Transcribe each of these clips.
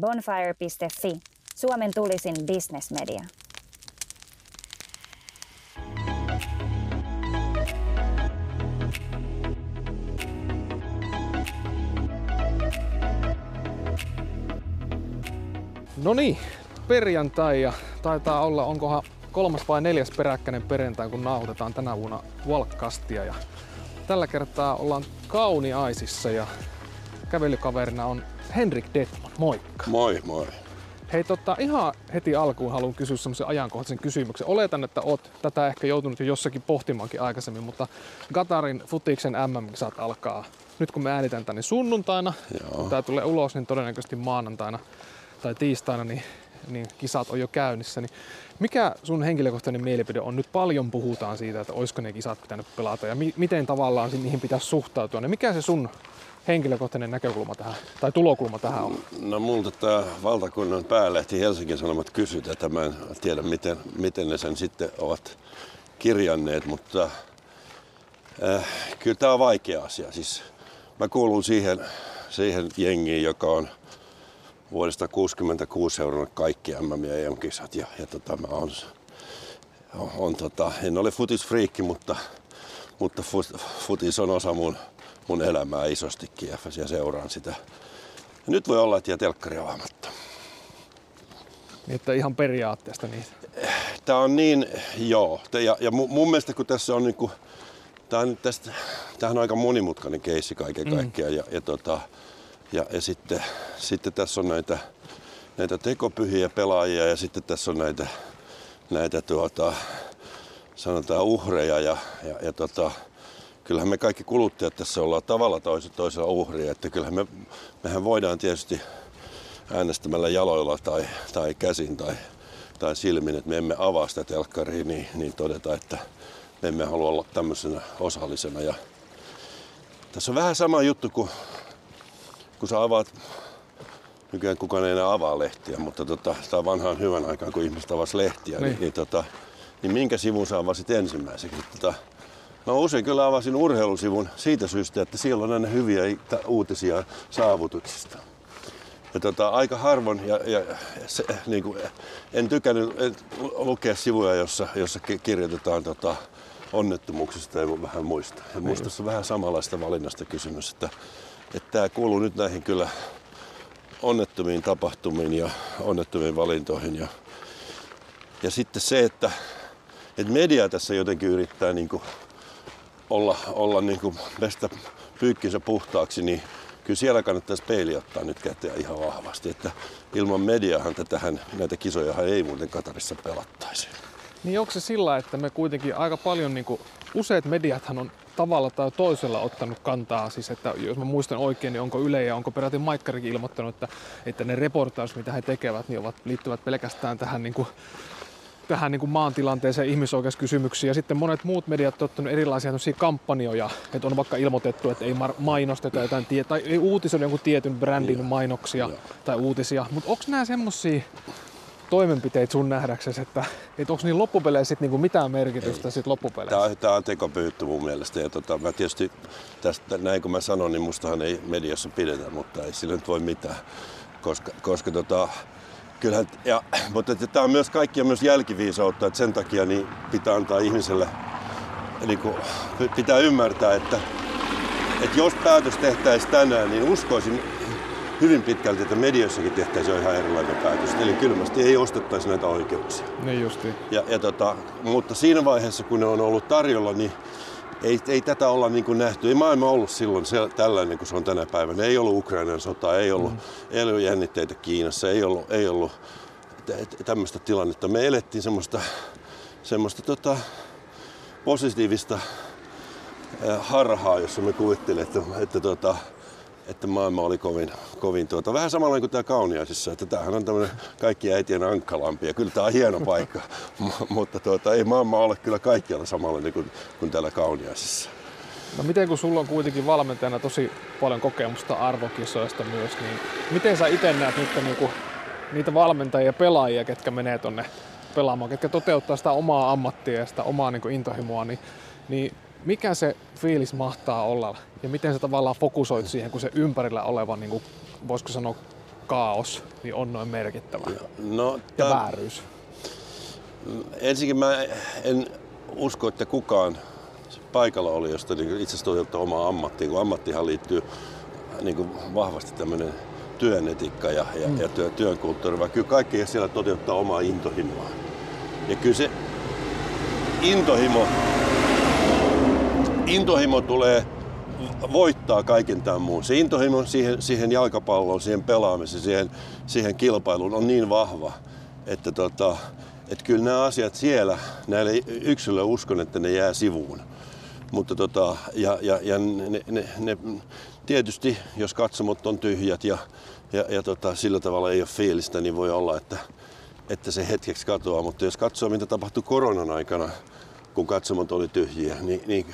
Bonfire.fi, Suomen tulisin bisnesmedia. No niin, perjantai ja taitaa olla, onkohan kolmas vai neljäs peräkkäinen perjantai, kun nauhoitetaan tänä vuonna Valkkastia. Ja tällä kertaa ollaan Kauniaisissa ja kävelykaverina on Henrik Detman. Moikka. Moi, moi. Hei, tota, ihan heti alkuun haluan kysyä semmoisen ajankohtaisen kysymyksen. Oletan, että oot tätä ehkä joutunut jo jossakin pohtimaankin aikaisemmin, mutta Gatarin futiksen MM-kisat alkaa nyt kun me äänitän tänne sunnuntaina. Joo. Kun tää tulee ulos, niin todennäköisesti maanantaina tai tiistaina, niin, niin kisat on jo käynnissä. Niin mikä sun henkilökohtainen mielipide on? Nyt paljon puhutaan siitä, että olisiko ne kisat pitänyt pelata ja mi- miten tavallaan niihin pitäisi suhtautua. Niin mikä se sun henkilökohtainen näkökulma tähän, tai tulokulma tähän on? No multa tämä valtakunnan päälehti Helsingin Sanomat kysyi tätä. Mä en tiedä, miten, miten ne sen sitten ovat kirjanneet, mutta äh, kyllä tämä on vaikea asia. Siis mä kuulun siihen, siihen jengiin, joka on vuodesta 66 seurannut kaikki MM- ja EM-kisat. Ja, ja tota, mä on, on, on, tota, en ole futisfriikki, mutta, mutta fut, futis on osa mun, mun elämää isostikin ja, ja seuraan sitä. Ja nyt voi olla, että jää telkkari avaamatta. Niin, että ihan periaatteesta niitä. Tämä on niin, joo. Ja, ja mun, mielestä kun tässä on niinku, tää on tästä, tämähän on aika monimutkainen keissi kaiken kaikkiaan. Ja, ja, tota, ja, ja sitten, sitten tässä on näitä, näitä tekopyhiä pelaajia ja sitten tässä on näitä, näitä tuota, sanotaan uhreja ja, ja, ja tota, kyllähän me kaikki kuluttajat tässä ollaan tavalla toisella, toisella uhria, että kyllähän me, mehän voidaan tietysti äänestämällä jaloilla tai, tai käsin tai, tai silmin, että me emme avaa sitä telkkaria, niin, niin todeta, että me emme halua olla tämmöisenä osallisena. Ja tässä on vähän sama juttu kuin kun sä avaat, nykyään kukaan ei enää avaa lehtiä, mutta tota, tämä on vanhaan hyvän aikaan, kun ihmiset avasi lehtiä, niin, Niin. niin, niin, tota, niin minkä sivun sä avasit ensimmäiseksi? Tota, Mä usein kyllä avasin urheilusivun siitä syystä, että siellä on aina hyviä uutisia saavutuksista. Ja tota, aika harvoin, ja, ja se, niin kuin, en tykännyt en lukea sivuja, jossa, jossa ki- kirjoitetaan tota, onnettomuuksista ja vähän muista. Ja muista se on vähän samanlaista valinnasta kysymys, että, että tämä kuuluu nyt näihin kyllä onnettomiin tapahtumiin ja onnettomiin valintoihin. Ja, ja sitten se, että, että media tässä jotenkin yrittää niin kuin olla, olla niin kuin pestä pyykkinsä puhtaaksi, niin kyllä siellä kannattaisi peili ottaa nyt käteen ihan vahvasti. Että ilman mediahan tätähän, näitä kisojahan ei muuten Katarissa pelattaisi. Niin onko se sillä, että me kuitenkin aika paljon, niin kuin, useat mediathan on tavalla tai toisella ottanut kantaa, siis että jos mä muistan oikein, niin onko Yle ja onko peräti Maikkarikin ilmoittanut, että, että ne reportaus, mitä he tekevät, niin ovat, liittyvät pelkästään tähän niin kuin, tähän niin kuin maantilanteeseen, ihmisoikeuskysymyksiin. Ja sitten monet muut mediat on ottanut erilaisia kampanjoja, että on vaikka ilmoitettu, että ei mainosteta jotain, tie- tai ei uutisoida jonkun tietyn brändin mainoksia Joo. tai uutisia. Mutta onko nämä semmosia toimenpiteitä sun nähdäksesi, että, että onko niin loppupeleissä sit niinku mitään merkitystä sit loppupeleissä? Tämä on, tämä on tekopyytty mun mielestä. Ja tota, mä tietysti tästä, näin kun mä sanon, niin mustahan ei mediassa pidetä, mutta ei sillä nyt voi mitään. Koska, koska tota, kyllähän, ja, mutta tämä on myös kaikkia myös jälkiviisautta, että sen takia niin pitää antaa ihmiselle, niin kuin, pitää ymmärtää, että, että jos päätös tehtäisiin tänään, niin uskoisin hyvin pitkälti, että mediassakin tehtäisiin jo ihan erilainen päätös. Eli kylmästi ei ostettaisi näitä oikeuksia. Niin justi. Ja, ja tota, mutta siinä vaiheessa, kun ne on ollut tarjolla, niin ei, ei tätä olla niin kuin nähty. Ei maailma ollut silloin se, tällainen kuin se on tänä päivänä. Ei ollut Ukrainan sota, ei ollut, mm. ei ollut jännitteitä Kiinassa, ei ollut, ei ollut tä- tä- tämmöistä tilannetta. Me elettiin semmoista, semmoista tota, positiivista harhaa, jossa me kuvittelin, että, että, tota, että maailma oli kovin, kovin tuota, vähän samalla kuin tämä Kauniaisissa, että tämähän on tämmöinen kaikki äitien ankkalampi ja kyllä tämä on hieno paikka, mutta tuota, ei maailma ole kyllä kaikkialla samalla niin kuin, kuin täällä Kauniaisissa. No miten kun sulla on kuitenkin valmentajana tosi paljon kokemusta arvokisoista myös, niin miten sä itse näet nyt niinku niitä valmentajia ja pelaajia, ketkä menee tonne pelaamaan, ketkä toteuttaa sitä omaa ammattia ja sitä omaa niinku intohimoa, niin, niin mikä se fiilis mahtaa olla ja miten sä tavallaan fokusoit siihen, kun se ympärillä oleva, niin kuin, voisiko sanoa, kaos niin on noin merkittävä? No, Ja tää- vääryys. ensinnäkin mä en usko, että kukaan paikalla oli, josta niin itse asiassa omaa ammattia, kun ammattihan liittyy niin kuin vahvasti tämmöinen työn etiikka ja, ja, mm. ja työ, työn kulttuuri, vaan kyllä kaikki siellä toteuttaa omaa intohimoa. Ja kyllä se intohimo, intohimo tulee voittaa kaiken tämän muun. Se intohimo siihen, siihen jalkapalloon, siihen pelaamiseen, siihen, siihen kilpailuun on niin vahva, että tota, että kyllä nämä asiat siellä, näille yksilöille uskon, että ne jää sivuun. Mutta tota, ja, ja, ja ne, ne, ne, tietysti, jos katsomot on tyhjät ja, ja, ja tota, sillä tavalla ei ole fiilistä, niin voi olla, että, että se hetkeksi katoaa. Mutta jos katsoo, mitä tapahtui koronan aikana, kun katsomot oli tyhjiä, niin, niin,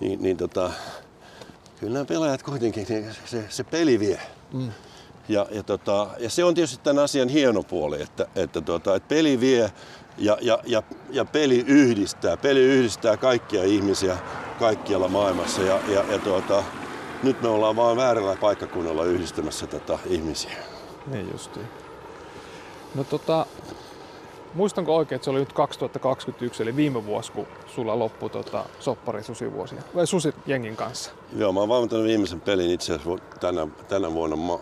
niin, niin tota, kyllä nämä pelaajat kuitenkin, niin se, se peli vie. Mm. Ja, ja, tota, ja se on tietysti tämän asian hieno puoli, että, että, tota, että peli vie ja, ja, ja, ja peli yhdistää. Peli yhdistää kaikkia ihmisiä kaikkialla maailmassa ja, ja, ja tuota, nyt me ollaan vaan väärällä paikkakunnalla yhdistämässä tätä ihmisiä. Niin justiin. No tota, muistanko oikein, että se oli nyt 2021, eli viime vuosi, kun sulla loppui tota, soppari susivuosia, vai susi jengin kanssa? Joo, mä oon valmentanut viimeisen pelin itse asiassa tänä, tänä vuonna ma-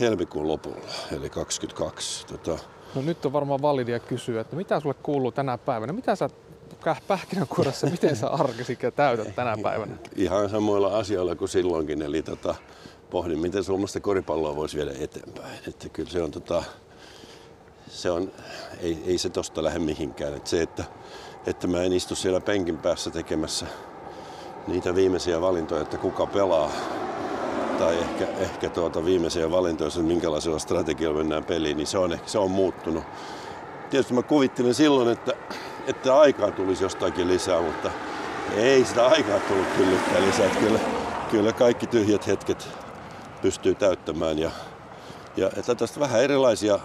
helmikuun lopulla, eli 22. Tota, No nyt on varmaan validia kysyä, että mitä sulle kuuluu tänä päivänä? Mitä sä pähkinänkuoressa, miten sä arkesi täytät tänä päivänä? ihan samoilla asioilla kuin silloinkin, eli tota, pohdin, miten suomalaista koripalloa voisi viedä eteenpäin. Että kyllä se on, tota, se on ei, ei se tosta lähde mihinkään. Että se, että, että mä en istu siellä penkin päässä tekemässä niitä viimeisiä valintoja, että kuka pelaa, tai ehkä, ehkä tuota viimeisiä valintoja, että minkälaisella strategialla mennään peliin, niin se on, ehkä, se on muuttunut. Tietysti mä kuvittelin silloin, että, että aikaa tulisi jostakin lisää, mutta ei sitä aikaa tullut kyllykään lisää. Kyllä, kyllä kaikki tyhjät hetket pystyy täyttämään ja, ja että tästä vähän erilaisia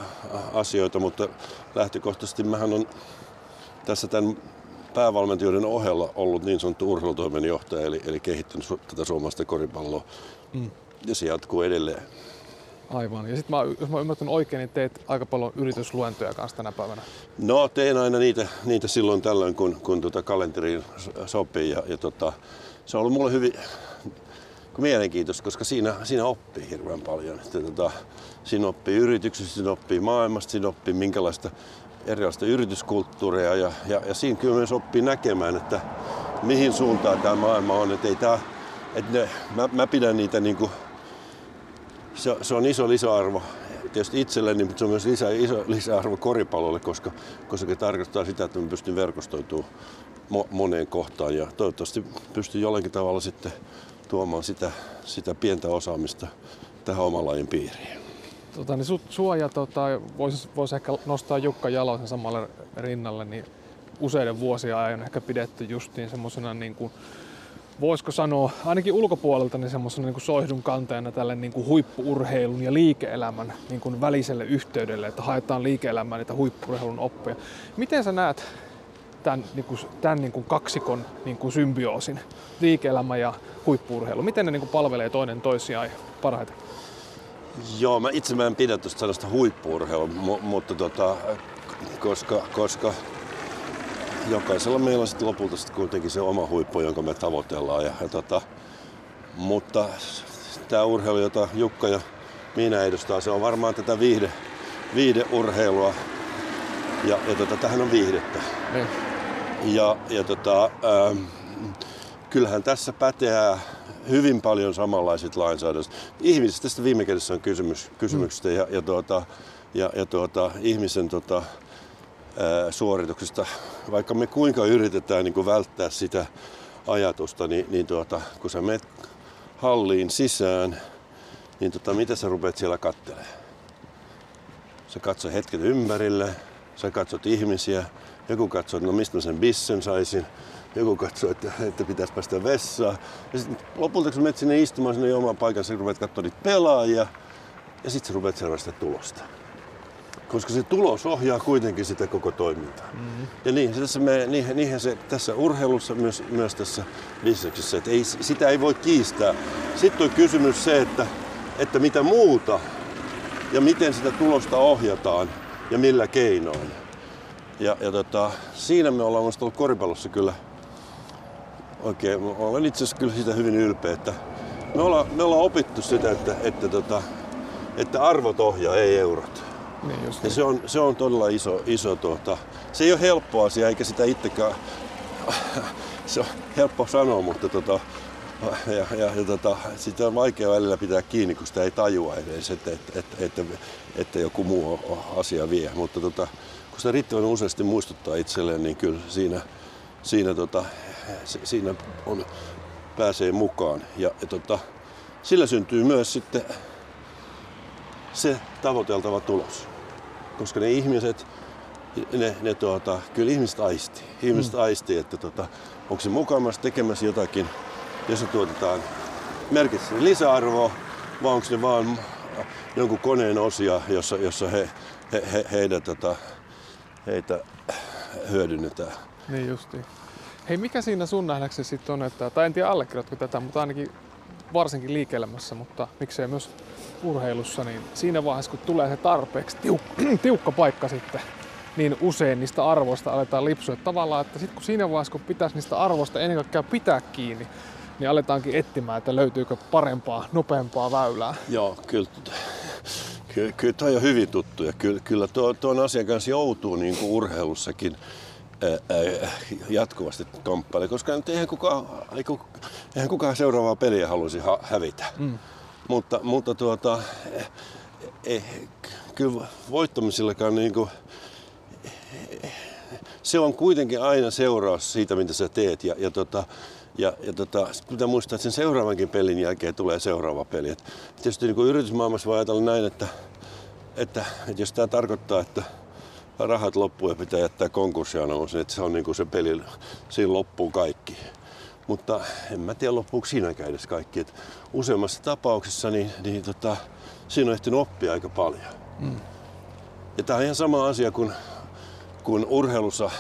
asioita, mutta lähtökohtaisesti mähän on tässä tämän päävalmentajuuden ohella ollut niin sanottu urheilutoimenjohtaja, eli, eli kehittänyt su- tätä suomalaista koripalloa. Mm. Ja se jatkuu edelleen. Aivan. Ja sitten jos mä ymmärtän oikein, niin teet aika paljon yritysluentoja kanssa tänä päivänä. No teen aina niitä, niitä silloin tällöin, kun, kun tota kalenteriin sopii. Ja, ja tota, se on ollut mulle hyvin mielenkiintoista, koska siinä, siinä oppii hirveän paljon. Että, tota, siinä oppii yrityksistä, siinä oppii maailmasta, siinä oppii minkälaista erilaista yrityskulttuuria ja, ja, ja siinä kyllä myös oppii näkemään, että mihin suuntaan tämä maailma on. Että ei tää, että ne, mä, mä pidän niitä niin kuin, se, se on iso lisäarvo tietysti itselleni, mutta se on myös lisä, iso lisäarvo koripallolle, koska, koska se tarkoittaa sitä, että mä pystyn verkostoitumaan mo, moneen kohtaan ja toivottavasti pystyn jollakin tavalla sitten tuomaan sitä, sitä pientä osaamista tähän oman lajin piiriin. Tota, niin su, sua ja tota, voisi vois ehkä nostaa Jukka Jalosen samalle rinnalle, niin useiden vuosien ajan ehkä pidetty justiin semmoisena niin kuin, voisiko sanoa, ainakin ulkopuolelta niin semmoisena niin soihdun kantajana tälle niin kuin huippuurheilun ja liike-elämän niin kuin väliselle yhteydelle, että haetaan liike-elämään niitä huippuurheilun oppeja. Miten sä näet tämän, niin kuin, tämän niin kuin kaksikon niin kuin symbioosin, liike-elämä ja huippuurheilu? Miten ne niin kuin palvelee toinen toisiaan parhaiten? Joo, mä itse mä en pidä tuosta sanasta huippuurheilu, mu- mutta tota, koska, koska jokaisella meillä on sitten lopulta sit kuitenkin se oma huippu, jonka me tavoitellaan. Ja, ja tota, mutta tämä urheilu, jota Jukka ja minä edustaa, se on varmaan tätä viihde, viihdeurheilua. Ja, ja tota, tähän on viihdettä. Niin. Ja, ja tota, ähm, kyllähän tässä päteää hyvin paljon samanlaiset lainsäädännöt. Ihmisistä tästä viime kädessä on kysymys, kysymyksestä ja, ja, tuota, ja, ja tuota, ihmisen tuota, ää, suorituksesta. Vaikka me kuinka yritetään niin kuin välttää sitä ajatusta, niin, niin tuota, kun sä menet halliin sisään, niin tota, mitä sä rupeat siellä kattelemaan? Sä katsot hetken ympärille, sä katsot ihmisiä, joku katsoo, no mistä mä sen bissen saisin, joku katsoo, että, että pitäisi päästä vessaan. Ja sitten lopulta kun menet sinne istumaan sinne omaan paikan, sä rupeat katsoa niitä pelaajia ja sitten sä rupeat sitä tulosta. Koska se tulos ohjaa kuitenkin sitä koko toimintaa. Mm-hmm. Ja niin, tässä me, niinhän, niinhän se tässä urheilussa, myös, myös tässä bisneksessä, että ei, sitä ei voi kiistää. Sitten on kysymys se, että, että mitä muuta ja miten sitä tulosta ohjataan ja millä keinoin. Ja, ja tota, siinä me ollaan ollut koripallossa kyllä oikein, olen itse asiassa kyllä siitä hyvin ylpeä, että me ollaan, me ollaan opittu sitä, että, että, tota, että arvot ohjaa, ei eurot. Niin just Ja niin. se on, se on todella iso, iso tuota, se ei ole helppo asia eikä sitä itsekään, se on helppo sanoa, mutta tota, ja, ja, ja tota, sitä on vaikea välillä pitää kiinni, kun sitä ei tajua edes, että, että, että, että, että joku muu asia vie. Mutta tota, kun sitä riittävän useasti muistuttaa itselleen, niin kyllä siinä, siinä, tota, siinä on, pääsee mukaan. Ja, ja tota, sillä syntyy myös sitten se tavoiteltava tulos. Koska ne ihmiset, ne, ne tuota, kyllä ihmiset aistii. Ihmiset mm. aistii, että tota, onko se mukavasti tekemässä jotakin, jossa tuotetaan merkitsee lisäarvoa, vai onko ne vaan jonkun koneen osia, jossa, jossa he, he, he, heidät, tota, heitä hyödynnetään. Niin justiin. Hei, mikä siinä sun nähdäksesi sitten on, että, tai en tiedä allekirjoitko tätä, mutta ainakin varsinkin liike-elämässä, mutta miksei myös urheilussa, niin siinä vaiheessa kun tulee se tarpeeksi tiuk- tiukka paikka sitten, niin usein niistä arvoista aletaan lipsua. Tavallaan, että sitten kun siinä vaiheessa kun pitäisi niistä arvoista ennen kaikkea pitää kiinni, niin aletaankin etsimään, että löytyykö parempaa, nopeampaa väylää. Joo, kyllä, kyllä, kyllä toi on hyvin tuttu ja kyllä, kyllä tuo, tuon asian kanssa joutuu niin kuin urheilussakin jatkuvasti kamppailemaan, koska nyt eihän kukaan, ei ku- eihän kukaan seuraavaa peliä haluaisi ha- hävitä. Mm. Mutta, mutta tuota, eh, kyllä voittamisellakaan niin kuin, se on kuitenkin aina seuraus siitä, mitä sä teet. Ja, ja, tota, ja, ja tota, pitää muistaa, että sen seuraavankin pelin jälkeen tulee seuraava peli. Et tietysti niin kuin yritysmaailmassa voi ajatella näin, että, että, että jos tämä tarkoittaa, että rahat loppuu ja pitää jättää konkurssianomus, niin että se on niin kuin se peli, siinä loppuu kaikki. Mutta en mä tiedä loppuuko siinäkään edes kaikki. Et useammassa tapauksessa niin, niin tota, siinä on ehtinyt oppia aika paljon. Mm. Ja tämä on ihan sama asia kuin, kuin urheilussa.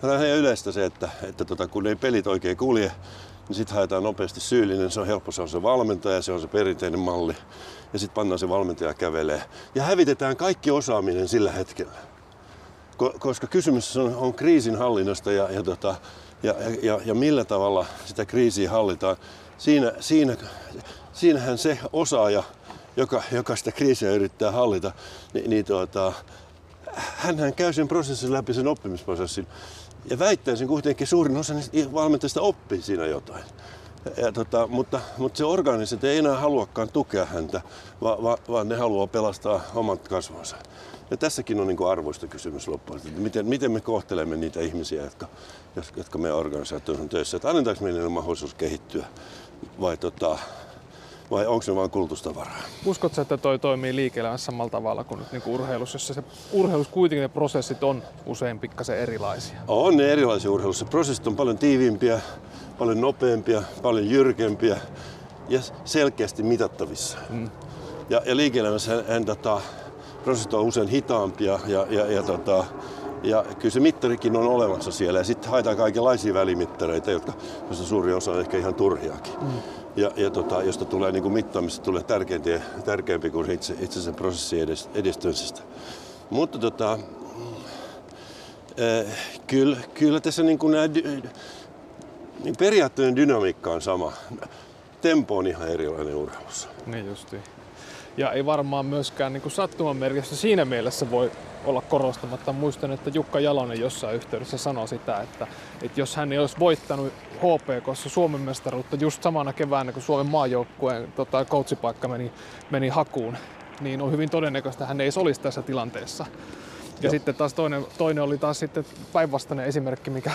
Tämä on ihan yleistä se, että, että tota, kun ei pelit oikein kulje, niin sitten haetaan nopeasti syyllinen. Se on helppo, se on se valmentaja, se on se perinteinen malli. Ja sitten pannaan se valmentaja kävelee. Ja hävitetään kaikki osaaminen sillä hetkellä. Ko- koska kysymys on, on kriisin hallinnasta ja, ja, tota, ja, ja, ja millä tavalla sitä kriisiä hallitaan. Siinä, siinä, siinähän se osaaja, joka, joka sitä kriisiä yrittää hallita, niin, niin tuota, hänhän käy sen prosessin läpi, sen oppimisprosessin. Ja väittäisin kuitenkin suurin osa niistä valmentajista oppii siinä jotain. Ja tota, mutta, mutta se organiset ei enää haluakaan tukea häntä, vaan, vaan ne haluaa pelastaa omat kasvonsa. Ja tässäkin on niin arvoista kysymys loppuun, että miten, miten me kohtelemme niitä ihmisiä, jotka, jotka meidän organisaatioissa on töissä. Että annetaanko meille mahdollisuus kehittyä vai, tota, vai onko se vain kulutustavaraa? Uskotko, että toi toimii liike-elämässä samalla tavalla kuin nyt niin kuin urheilussa, jossa se urheilussa kuitenkin ne prosessit on usein pikkasen erilaisia? On ne erilaisia urheilussa. Prosessit on paljon tiiviimpiä, paljon nopeampia, paljon jyrkempiä ja selkeästi mitattavissa. Mm. Ja, ja liike-elämässä hän, hän, tota, prosessit on usein hitaampia ja, ja, ja, tota, ja kyllä se mittarikin on olemassa siellä. Ja sitten haetaan kaikenlaisia välimittareita, jotka, joista suuri osa on ehkä ihan turhiakin. Mm. Ja, ja tota, josta tulee niin kuin mittaamista tulee tärkeämpi, tärkeämpi kuin itse, itse sen prosessin edistymisestä. Mutta tota, Eh, kyllä, kyllä tässä niin kuin nämä, niin periaatteiden dynamiikka on sama. Tempo on ihan erilainen urheilussa. Niin justiin. Ja ei varmaan myöskään niin sattuman merkitystä siinä mielessä voi olla korostamatta. Muistan, että Jukka Jalonen jossain yhteydessä sanoi sitä, että, että jos hän ei olisi voittanut HPKssa Suomen mestaruutta just samana keväänä, kun Suomen maajoukkueen tota, coachipaikka meni, meni hakuun, niin on hyvin todennäköistä, että hän ei olisi tässä tilanteessa. Ja Joo. sitten taas toinen, toinen oli taas sitten päinvastainen esimerkki, mikä,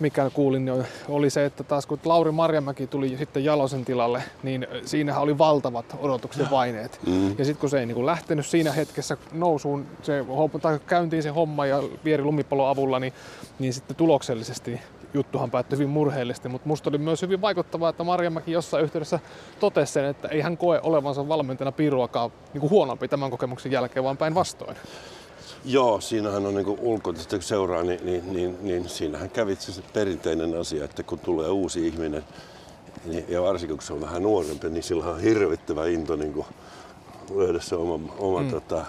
mikä kuulin, niin oli se, että taas kun Lauri Marjamäki tuli sitten Jalosen tilalle, niin siinähän oli valtavat odotukset ja paineet. Mm. Ja sitten kun se ei niin kuin lähtenyt siinä hetkessä nousuun, se, tai käyntiin se homma ja vieri lumipallon avulla, niin, niin sitten tuloksellisesti juttuhan päättyi hyvin murheellisesti, mutta musta oli myös hyvin vaikuttavaa, että Marjamäki jossain yhteydessä totesi sen, että ei hän koe olevansa valmentajana piruakaan niin kuin huonompi tämän kokemuksen jälkeen, vaan päinvastoin. Joo, siinähän on niin ulkoisesti kun seuraa, niin, niin, niin, niin siinähän kävitse se perinteinen asia, että kun tulee uusi ihminen, niin, ja varsinkin kun se on vähän nuorempi, niin sillä on hirvittävä into niin kuin löydä se oma, oma mm. tota,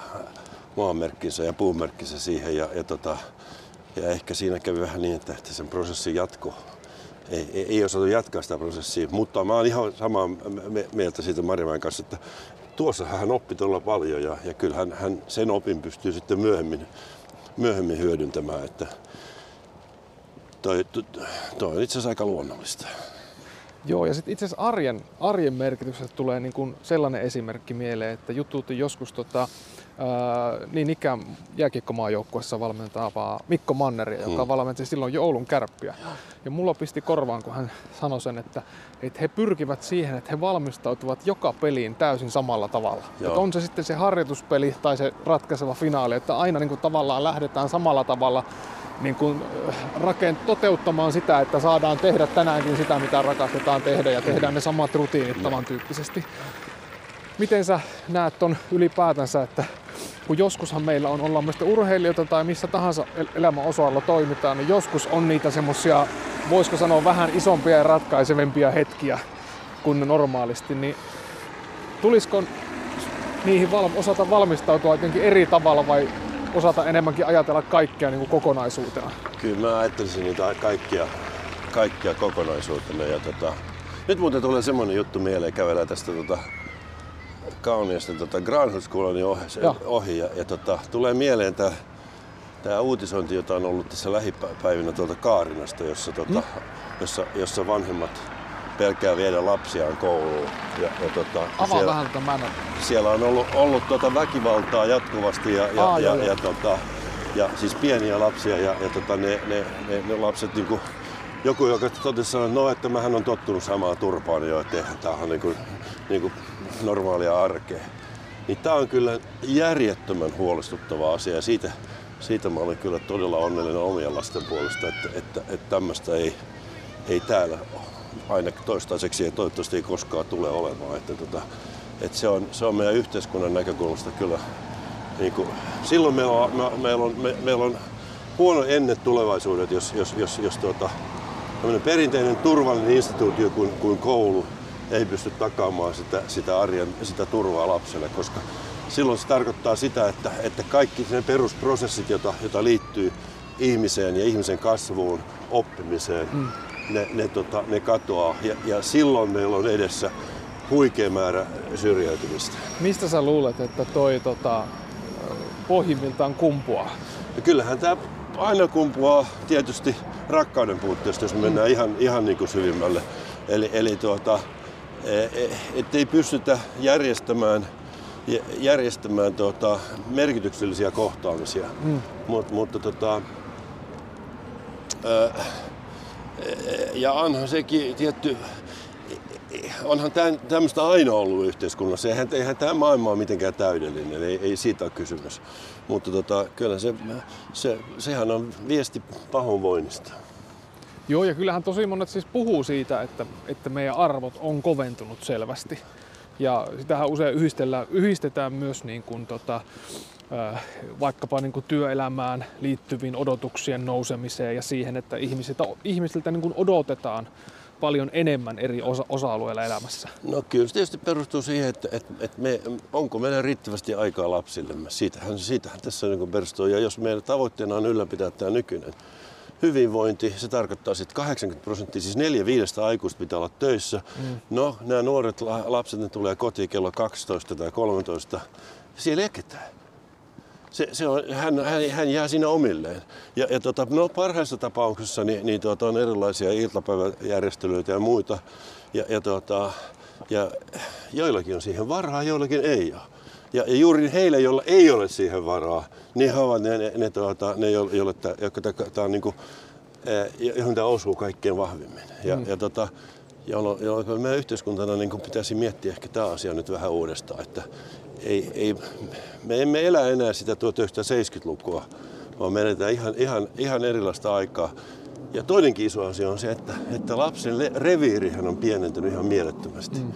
maanmerkkinsä ja puumerkkinsä siihen. Ja, ja, tota, ja ehkä siinä kävi vähän niin, että, että sen prosessin jatko ei, ei, ei osattu jatkaa sitä prosessia, mutta mä oon ihan samaa mieltä siitä Marimäen kanssa, että tuossa hän oppi todella paljon ja, ja kyllä hän, sen opin pystyy sitten myöhemmin, myöhemmin hyödyntämään, että toi, toi on itse asiassa aika luonnollista. Joo, ja sitten itse asiassa arjen, arjen merkityksestä tulee niin kuin sellainen esimerkki mieleen, että jutuutin joskus tota, niin ikään jääkiekkomaajoukkuessa valmentavaa Mikko Manneria, joka hmm. valmenti silloin jo Oulun kärppiä. Ja mulla pisti korvaan, kun hän sanoi sen, että, että he pyrkivät siihen, että he valmistautuvat joka peliin täysin samalla tavalla. Että on se sitten se harjoituspeli tai se ratkaiseva finaali, että aina niin kuin tavallaan lähdetään samalla tavalla niin kuin rakent- toteuttamaan sitä, että saadaan tehdä tänäänkin sitä, mitä rakastetaan tehdä ja tehdään ne samat rutiinit tavan tyyppisesti. Miten sä näet ton ylipäätänsä, että kun joskushan meillä on, ollaan meistä urheilijoita tai missä tahansa elämän osalla toimitaan, niin joskus on niitä semmosia, voisiko sanoa vähän isompia ja ratkaisevempia hetkiä kuin normaalisti, niin tulisiko niihin val- osata valmistautua jotenkin eri tavalla vai osata enemmänkin ajatella kaikkea niin kuin kokonaisuutena? Kyllä mä ajattelisin niitä kaikkia, kaikkia kokonaisuutena. Ja tota, nyt muuten tulee semmonen juttu mieleen, kävellä tästä tota, kauniista tota Granhuskuulani ohi, ohi ja, ja tota, tulee mieleen tämä tämä uutisointi, jota on ollut tässä lähipäivinä tuolta Kaarinasta, jossa, tota, mm. jossa, jossa vanhemmat pelkää viedä lapsiaan kouluun. Ja, ja tota, Avaa siellä, vähän tämän. Siellä on ollut, ollut tota väkivaltaa jatkuvasti ja, ja, Aa, ja, joo, ja, tota, ja siis pieniä lapsia ja, ja tota, ne, ne, ne, ne lapset niinku, joku, joka totesi sanoa, no, että mähän on tottunut samaa turpaan jo, että tämä on niinku, niinku normaalia arkea. Niin tämä on kyllä järjettömän huolestuttava asia ja siitä, siitä mä olen kyllä todella onnellinen omien lasten puolesta, että, että, että tämmöistä ei, ei täällä ainakin toistaiseksi ja toivottavasti ei koskaan tule olemaan. Että, tota, että se, on, se on meidän yhteiskunnan näkökulmasta kyllä, niin kuin, silloin meillä on, me, meillä, on, me, meillä on huono ennen tulevaisuudet, jos, jos, jos, jos tuota, perinteinen turvallinen instituutio kuin, kuin koulu ei pysty takaamaan sitä, sitä arjen sitä turvaa lapselle, koska silloin se tarkoittaa sitä, että, että kaikki ne perusprosessit, joita, joita liittyy ihmiseen ja ihmisen kasvuun, oppimiseen, mm ne, ne, tota, ne katoaa ja, ja silloin meillä on edessä huikea määrä syrjäytymistä. Mistä sä luulet, että toi tota, pohjimmiltaan kumpuaa? Ja kyllähän tämä aina kumpuaa tietysti rakkauden puutteesta, jos me mennään ihan, ihan niin kuin syvimmälle. Eli, eli tuota, ettei pystytä järjestämään, järjestämään tuota, merkityksellisiä kohtaamisia. Mm. Mut, mutta tota, ja onhan sekin tietty, onhan tämmöistä aina ollut yhteiskunnassa. Eihän, eihän tämä maailma ole mitenkään täydellinen, ei, ei siitä ole kysymys. Mutta tota, kyllä se, se, sehän on viesti pahoinvoinnista. Joo, ja kyllähän tosi monet siis puhuu siitä, että, että meidän arvot on koventunut selvästi. Ja sitähän usein yhdistellään, yhdistetään myös niin kuin tota, vaikkapa niin kuin työelämään liittyviin odotuksien nousemiseen ja siihen, että ihmisiltä, ihmisiltä niin kuin odotetaan paljon enemmän eri osa- osa-alueilla elämässä? No kyllä se tietysti perustuu siihen, että, että, että me, onko meillä riittävästi aikaa lapsillemme. Siitähän, siitähän tässä niin perustuu. Ja jos meidän tavoitteena on ylläpitää tämä nykyinen hyvinvointi, se tarkoittaa sitten 80 prosenttia, siis neljä viidestä aikuista pitää olla töissä. Mm. No, nämä nuoret lapset, ne tulee kotiin kello 12 tai 13, siellä ei ketään se, se on, hän, hän, hän jää siinä omilleen. Ja, ja tota, no, parhaissa tapauksissa niin, niin tota, on erilaisia iltapäiväjärjestelyitä ja muita. Ja, ja, tota, ja joillakin on siihen varaa, joillakin ei ole. Ja, ja juuri heille, joilla ei ole siihen varaa, niin he ovat ne, ne, ne, tuota, ne joille, jotka tämä on niin kuin, johon tämä osuu kaikkein vahvimmin. Ja, mm. ja tota, jolloin, jolloin meidän yhteiskuntana niin pitäisi miettiä ehkä tämä asia nyt vähän uudestaan, että ei, ei, me emme elä enää sitä 1970-lukua, vaan me eletään ihan, ihan, ihan erilaista aikaa. Ja toinenkin iso asia on se, että, että lapsen reviirihän on pienentynyt ihan mielettömästi. Mm.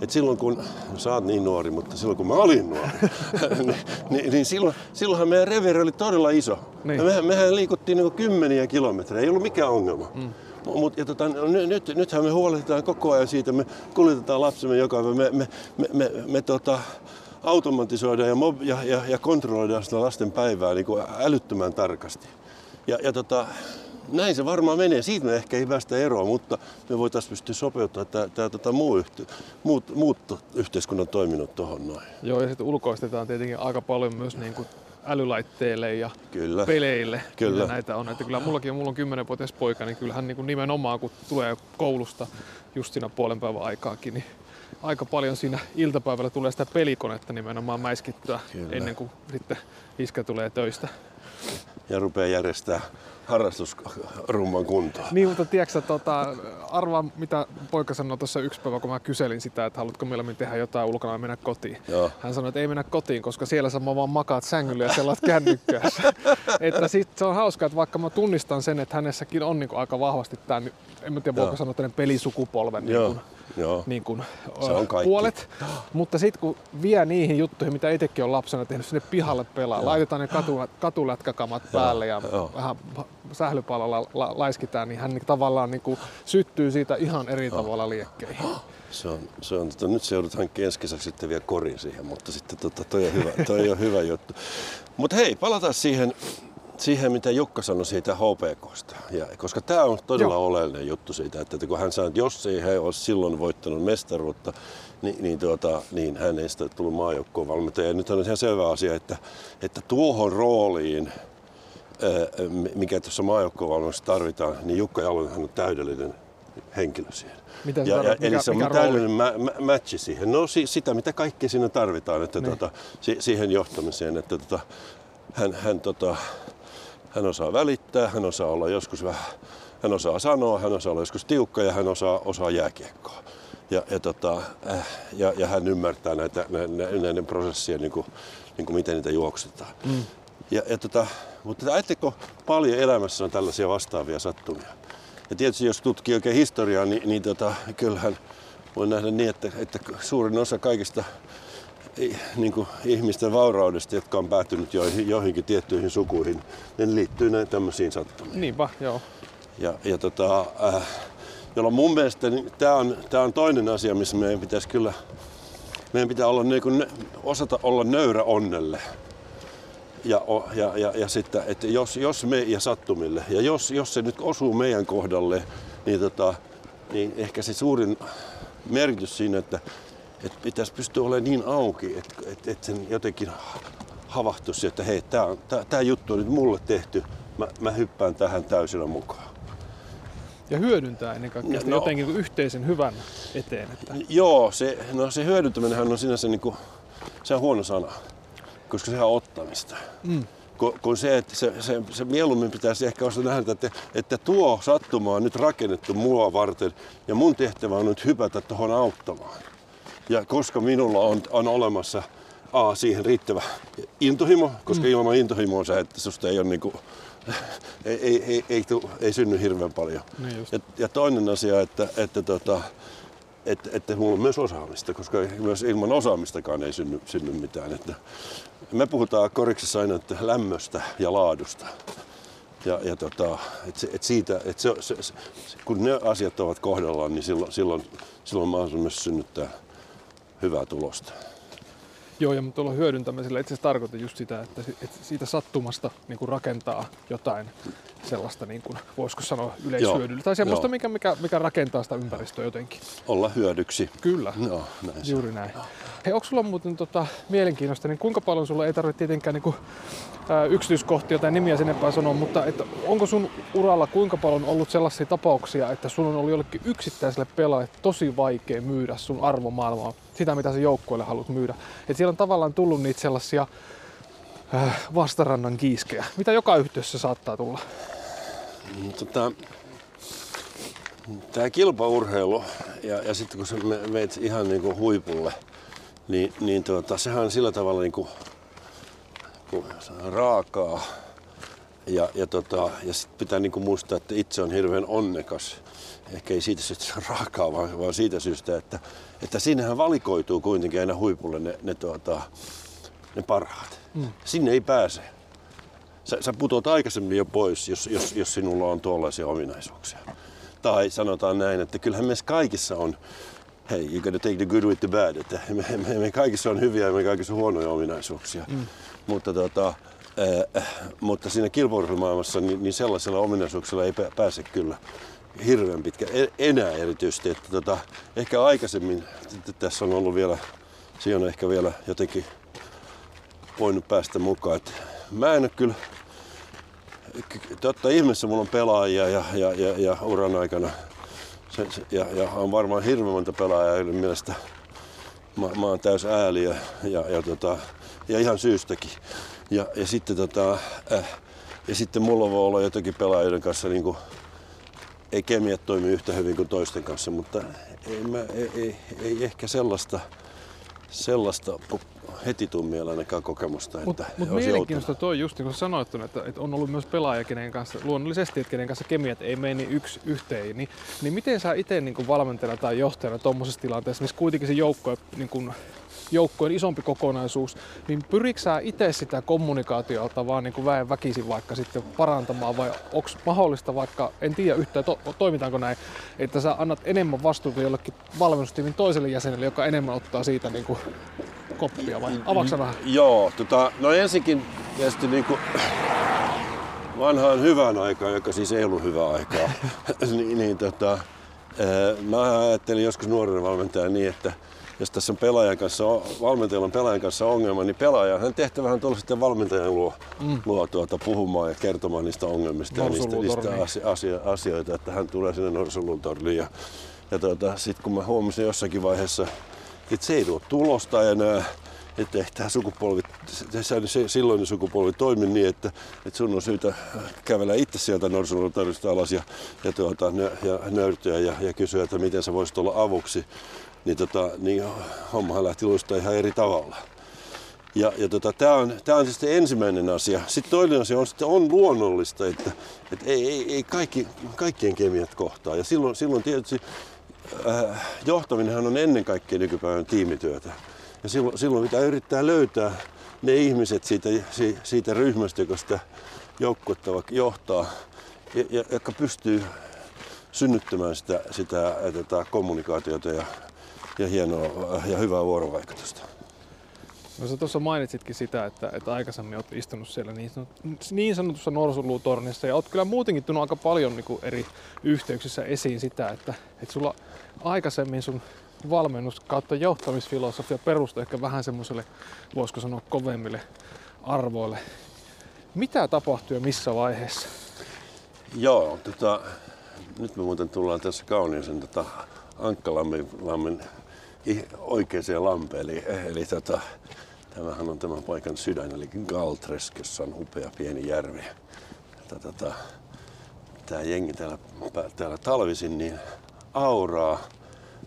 Et silloin kun, sä oot niin nuori, mutta silloin kun mä olin nuori, niin, niin, niin silloin, silloinhan meidän reviiri oli todella iso. Niin. Ja mehän, mehän liikuttiin niin kymmeniä kilometrejä, ei ollut mikään ongelma. Mm. Mut, ja tota, no, nyt, nythän me huolehditaan koko ajan siitä, me kuljetetaan lapsemme joka päivä, me, me, me, me, me tota, automatisoidaan ja, mob- ja, ja, ja kontrolloidaan sitä lasten päivää niin kuin älyttömän tarkasti. Ja, ja tota, näin se varmaan menee. Siitä me ehkä ei päästä eroon, mutta me voitaisiin pystyä sopeuttamaan tämä, tämä tota, muu yhte, muut, muut yhteiskunnan toiminnot tuohon noin. Joo, ja sitten ulkoistetaan tietenkin aika paljon myös niin kuin älylaitteille ja Kyllä. peleille. Kyllä. Ja näitä on. Että kyllä mullakin, mulla on 10-vuotias poika, niin kyllähän niin kuin nimenomaan kun tulee koulusta just siinä puolen päivän aikaakin, niin aika paljon siinä iltapäivällä tulee sitä pelikonetta nimenomaan mäiskittyä Kyllä. ennen kuin sitten iskä tulee töistä. Ja rupeaa järjestää harrastusrumman kuntoon. Niin, mutta tiedätkö, tota, arvaa mitä poika sanoi tuossa yksi päivä, kun mä kyselin sitä, että haluatko mieluummin tehdä jotain ulkona ja mennä kotiin. Joo. Hän sanoi, että ei mennä kotiin, koska siellä sä vaan makaat sängyllä ja selaat kännykkäässä. että sit se on hauskaa, että vaikka mä tunnistan sen, että hänessäkin on niinku aika vahvasti tämä, en mä tiedä voiko sanoa tämmöinen pelisukupolven niin Joo, kuin, joo. niin kuin, Se on kaikki. puolet. Mutta sitten kun vie niihin juttuihin, mitä itsekin on lapsena tehnyt sinne pihalle pelaa, laitetaan ne katu, katulätkäkamat päälle ja joo. vähän sählypalalla la, laiskitaan, niin hän tavallaan niin kuin syttyy siitä ihan eri tavalla liekkeihin. Se on, se on tota, nyt se joudut hankkimaan ensi kesäksi sitten vielä korin siihen, mutta sitten tota, toi, on hyvä, toi on hyvä juttu. Mutta hei, palataan siihen, siihen, mitä Jukka sanoi siitä HPKsta. Ja, koska tämä on todella Joo. oleellinen juttu siitä, että kun hän sanoi, että jos ei he olisi silloin voittanut mestaruutta, niin, niin, tuota, niin hän ei sitä tullut maajoukkoon valmentaja. Ja nyt on ihan selvä asia, että, että tuohon rooliin, mikä tuossa maajoukkovalmennuksessa tarvitaan, niin Jukka Jalonen on täydellinen henkilö siihen. Mitä se ja, ja, eli Mikä- se on mikä täydellinen mä, mä, matchi siihen. No si, sitä, mitä kaikkea siinä tarvitaan että Niin. tota, si, siihen johtamiseen. Että tota, hän, hän, tota, hän osaa välittää, hän osaa olla joskus vähän, hän osaa sanoa, hän osaa olla joskus tiukka ja hän osaa, osaa jääkiekkoa. Ja, ja, tota, äh, ja, ja hän ymmärtää näitä, nä, nä, näiden prosessien, niin kuin, niin kuin miten niitä juoksutetaan. Mm. Ja, ja tota, mutta ajatteko paljon elämässä on tällaisia vastaavia sattumia? Ja tietysti jos tutkii oikein historiaa, niin, niin tota, kyllähän voi nähdä niin, että, että suurin osa kaikista niin kuin ihmisten vauraudesta, jotka on päätynyt joihin, joihinkin tiettyihin sukuihin, ne liittyy näin tämmöisiin sattumiin. Niinpä, joo. Ja, ja tota, äh, jolloin mun mielestä niin tämä on, tää on toinen asia, missä meidän pitäisi kyllä, meidän pitää olla niin kuin, osata olla nöyrä onnelle. Ja, ja, ja, ja sitten, että jos, jos me ja sattumille, ja jos, jos se nyt osuu meidän kohdalle, niin, tota, niin ehkä se suurin merkitys siinä, että, että pitäisi pystyä olemaan niin auki, että, että, että sen jotenkin havahtuisi, että hei, tämä juttu on nyt mulle tehty, mä, mä hyppään tähän täysillä mukaan. Ja hyödyntää ennen kaikkea No, sitä no. jotenkin niin kuin yhteisen hyvän eteen. Että, Joo, se, no se hyödyntäminenhän on sinänsä niinku, se on huono sana, koska sehän on ottamista. mm, Kun, kun se, että se, se, se mieluummin pitäisi ehkä osata nähdä, että, että tuo sattuma on nyt rakennettu mua varten ja mun tehtävä on nyt hypätä tuohon auttamaan. Ja koska minulla on, on olemassa A, siihen riittävä intohimo, koska mm. ilman intohimoa sä, että susta ei ole niinku, ei, ei, ei, ei, tuu, ei synny hirveän paljon. niin. Ja, ja toinen asia, että, että, tota, että, että mulla on myös osaamista, koska myös ilman osaamistakaan ei synny, synny mitään. Että me puhutaan koriksessa aina että lämmöstä ja laadusta. Ja, ja tota, et se, et siitä, et se, se, se, kun ne asiat ovat kohdallaan, niin silloin, silloin, silloin mahdollisuus myös synnyttää hyvää tulosta. Joo, ja tuolla hyödyntämisellä itse asiassa tarkoitan just sitä, että, si- että siitä sattumasta niin rakentaa jotain sellaista, niin kuin, voisiko sanoa yleishyödyllistä, tai semmoista, Joo. mikä, mikä, mikä rakentaa sitä ympäristöä jotenkin. Olla hyödyksi. Kyllä. Joo, näin se. Juuri näin. Hei, onko sulla muuten tota, mielenkiinnosta, niin kuinka paljon sulla ei tarvitse tietenkään niin kuin, ää, yksityiskohtia tai nimiä sen enempää sanoa, mutta että onko sun uralla kuinka paljon ollut sellaisia tapauksia, että sun on ollut jollekin yksittäiselle pelaajalle tosi vaikea myydä sun arvomaailmaa, sitä mitä sä joukkueelle haluat myydä. Et siellä on tavallaan tullut niitä sellaisia vastarannan kiiskejä, mitä joka yhteydessä saattaa tulla. Tota, tämä kilpaurheilu ja, ja sitten kun sä me- meet ihan niinku huipulle, niin, niin tuota, sehän on sillä tavalla kun sanotaan, raakaa. Ja, ja, tota, ja sitten pitää niinku muistaa, että itse on hirveän onnekas. Ehkä ei siitä syystä se raakaa, vaan, vaan siitä syystä, että, että siinähän valikoituu kuitenkin aina huipulle ne, ne, tuota, ne parhaat. Mm. Sinne ei pääse. Sä, sä putoat aikaisemmin jo pois, jos, jos, jos sinulla on tuollaisia ominaisuuksia. Tai sanotaan näin, että kyllähän meissä kaikissa on hei, you gotta take the good with the bad. Että me, me, me kaikissa on hyviä ja me kaikissa on huonoja ominaisuuksia. Mm. Mutta, tota, äh, mutta siinä kilpaurheilumaailmassa niin, niin sellaisella ominaisuuksella ei pääse kyllä hirveän pitkä enää erityisesti. Että tota, ehkä aikaisemmin tässä on ollut vielä, siinä on ehkä vielä jotenkin voinut päästä mukaan. Et mä en ole kyllä, totta ihmeessä mulla on pelaajia ja, ja, ja, ja uran aikana se, se, ja, ja, on varmaan hirveän monta pelaajaa, joiden mielestä mä, mä oon täys ääli ja, ja, ja, tota, ja ihan syystäkin. Ja, ja, sitten, tota, äh, ja sitten mulla voi olla jotakin pelaajien kanssa niin kuin, ei kemiat toimi yhtä hyvin kuin toisten kanssa, mutta ei, mä, ei, ei, ei ehkä sellaista, sellaista heti tuu mieleen ainakaan kokemusta. Mutta mut mielenkiintoista toi just niin kuin sanoit, että, että on ollut myös pelaaja, kenen kanssa, luonnollisesti, että kenen kanssa kemiat ei mene niin yksi yhteen. Niin, niin miten sä itse niin valmentajana tai johtajana tuommoisessa tilanteessa, missä kuitenkin se joukko niin kuin, joukkojen isompi kokonaisuus, niin pyritkö sä itse sitä kommunikaatiota vaan niin kuin väen väkisin vaikka sitten parantamaan vai onko mahdollista vaikka, en tiedä yhtään to, toimitaanko näin, että sä annat enemmän vastuuta jollekin valmennustiimin toiselle jäsenelle, joka enemmän ottaa siitä niin kuin koppia vai avaksä vähän? Joo, tota, no ensinnäkin tietysti niin kuin vanhaan hyvään aikaan, joka siis ei ollut hyvää aikaa, niin, niin tota, mä ajattelin joskus nuorena valmentaja niin, että jos tässä on pelaajan kanssa, valmentajalla on pelaajan kanssa ongelma, niin pelaaja, hän tehtävähän tuolla sitten valmentajan luo, mm. luo tuota, puhumaan ja kertomaan niistä ongelmista ja niistä, niistä asia, asia, asioita, että hän tulee sinne Norsulutorniin. Ja, ja tuota, sitten kun mä huomasin jossakin vaiheessa, että se ei tuo tulosta enää, että ei tämä sukupolvi, se, silloinen sukupolvi toimi niin, että, että sun on syytä kävellä itse sieltä Norsulutornista alas ja, ja, tuota, ja nöyrtyä ja, ja kysyä, että miten sä voisit olla avuksi niin, tota, niin hommahan lähti luistaa ihan eri tavalla. Ja, ja tota, tämä on, tää on siis ensimmäinen asia. Sitten toinen asia on, että on luonnollista, että, että ei, ei, ei kaikki, kaikkien kemiat kohtaa. Ja silloin, silloin tietysti äh, johtaminenhan on ennen kaikkea nykypäivän tiimityötä. Ja silloin, silloin pitää yrittää löytää ne ihmiset siitä, siitä ryhmästä, joka sitä joukkuetta johtaa, ja, ja, jotka pystyy synnyttämään sitä, sitä tätä kommunikaatiota ja ja hienoa ja hyvää vuorovaikutusta. No sä tuossa mainitsitkin sitä, että, että aikaisemmin olet istunut siellä niin, niin sanotussa norsulutornissa ja oot kyllä muutenkin tullut aika paljon niin eri yhteyksissä esiin sitä, että, että sulla aikaisemmin sun valmennus kautta johtamisfilosofia perustui ehkä vähän semmoiselle, voisiko sanoa, kovemmille arvoille. Mitä tapahtui ja missä vaiheessa? Joo, tota, nyt me muuten tullaan tässä kauniisen tota, Ankkalammin oikeaan lampeen. Eli, eli tota, tämähän on tämän paikan sydän, eli Galtres, jossa on upea pieni järvi. Tota, tämä jengi täällä, täällä talvisin niin auraa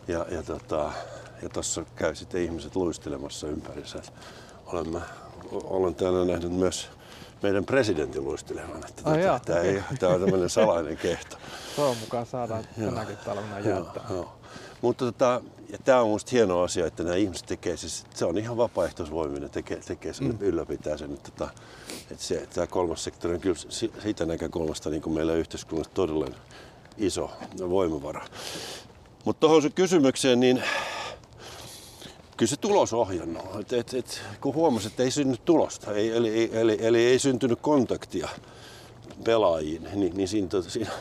ja, ja, tota, ja tuossa käy sitten ihmiset luistelemassa ympärissä. Olemme, olen täällä nähnyt myös meidän presidentin luistelevan. Että Ai tota, tämä, ei, tämä on tämmöinen salainen kehto. Toivon mukaan saadaan tänäkin talvena jäättää. Joo. Mutta tota, ja tämä on minusta hieno asia, että nämä ihmiset tekee, siis se on ihan vapaaehtoisvoiminen, tekee, tekee sen, mm. ylläpitää sen. Että, tota, että se, tämä kolmas sektori on kyllä siitä näkökulmasta niin kuin meillä yhteiskunnassa todella iso voimavara. Mutta tuohon se kysymykseen, niin kyllä se tulosohjannut. Et, et, et, kun huomasi, että ei synny tulosta, ei, eli, eli, eli ei syntynyt kontaktia, pelaajiin, niin, niin siinä, siinä,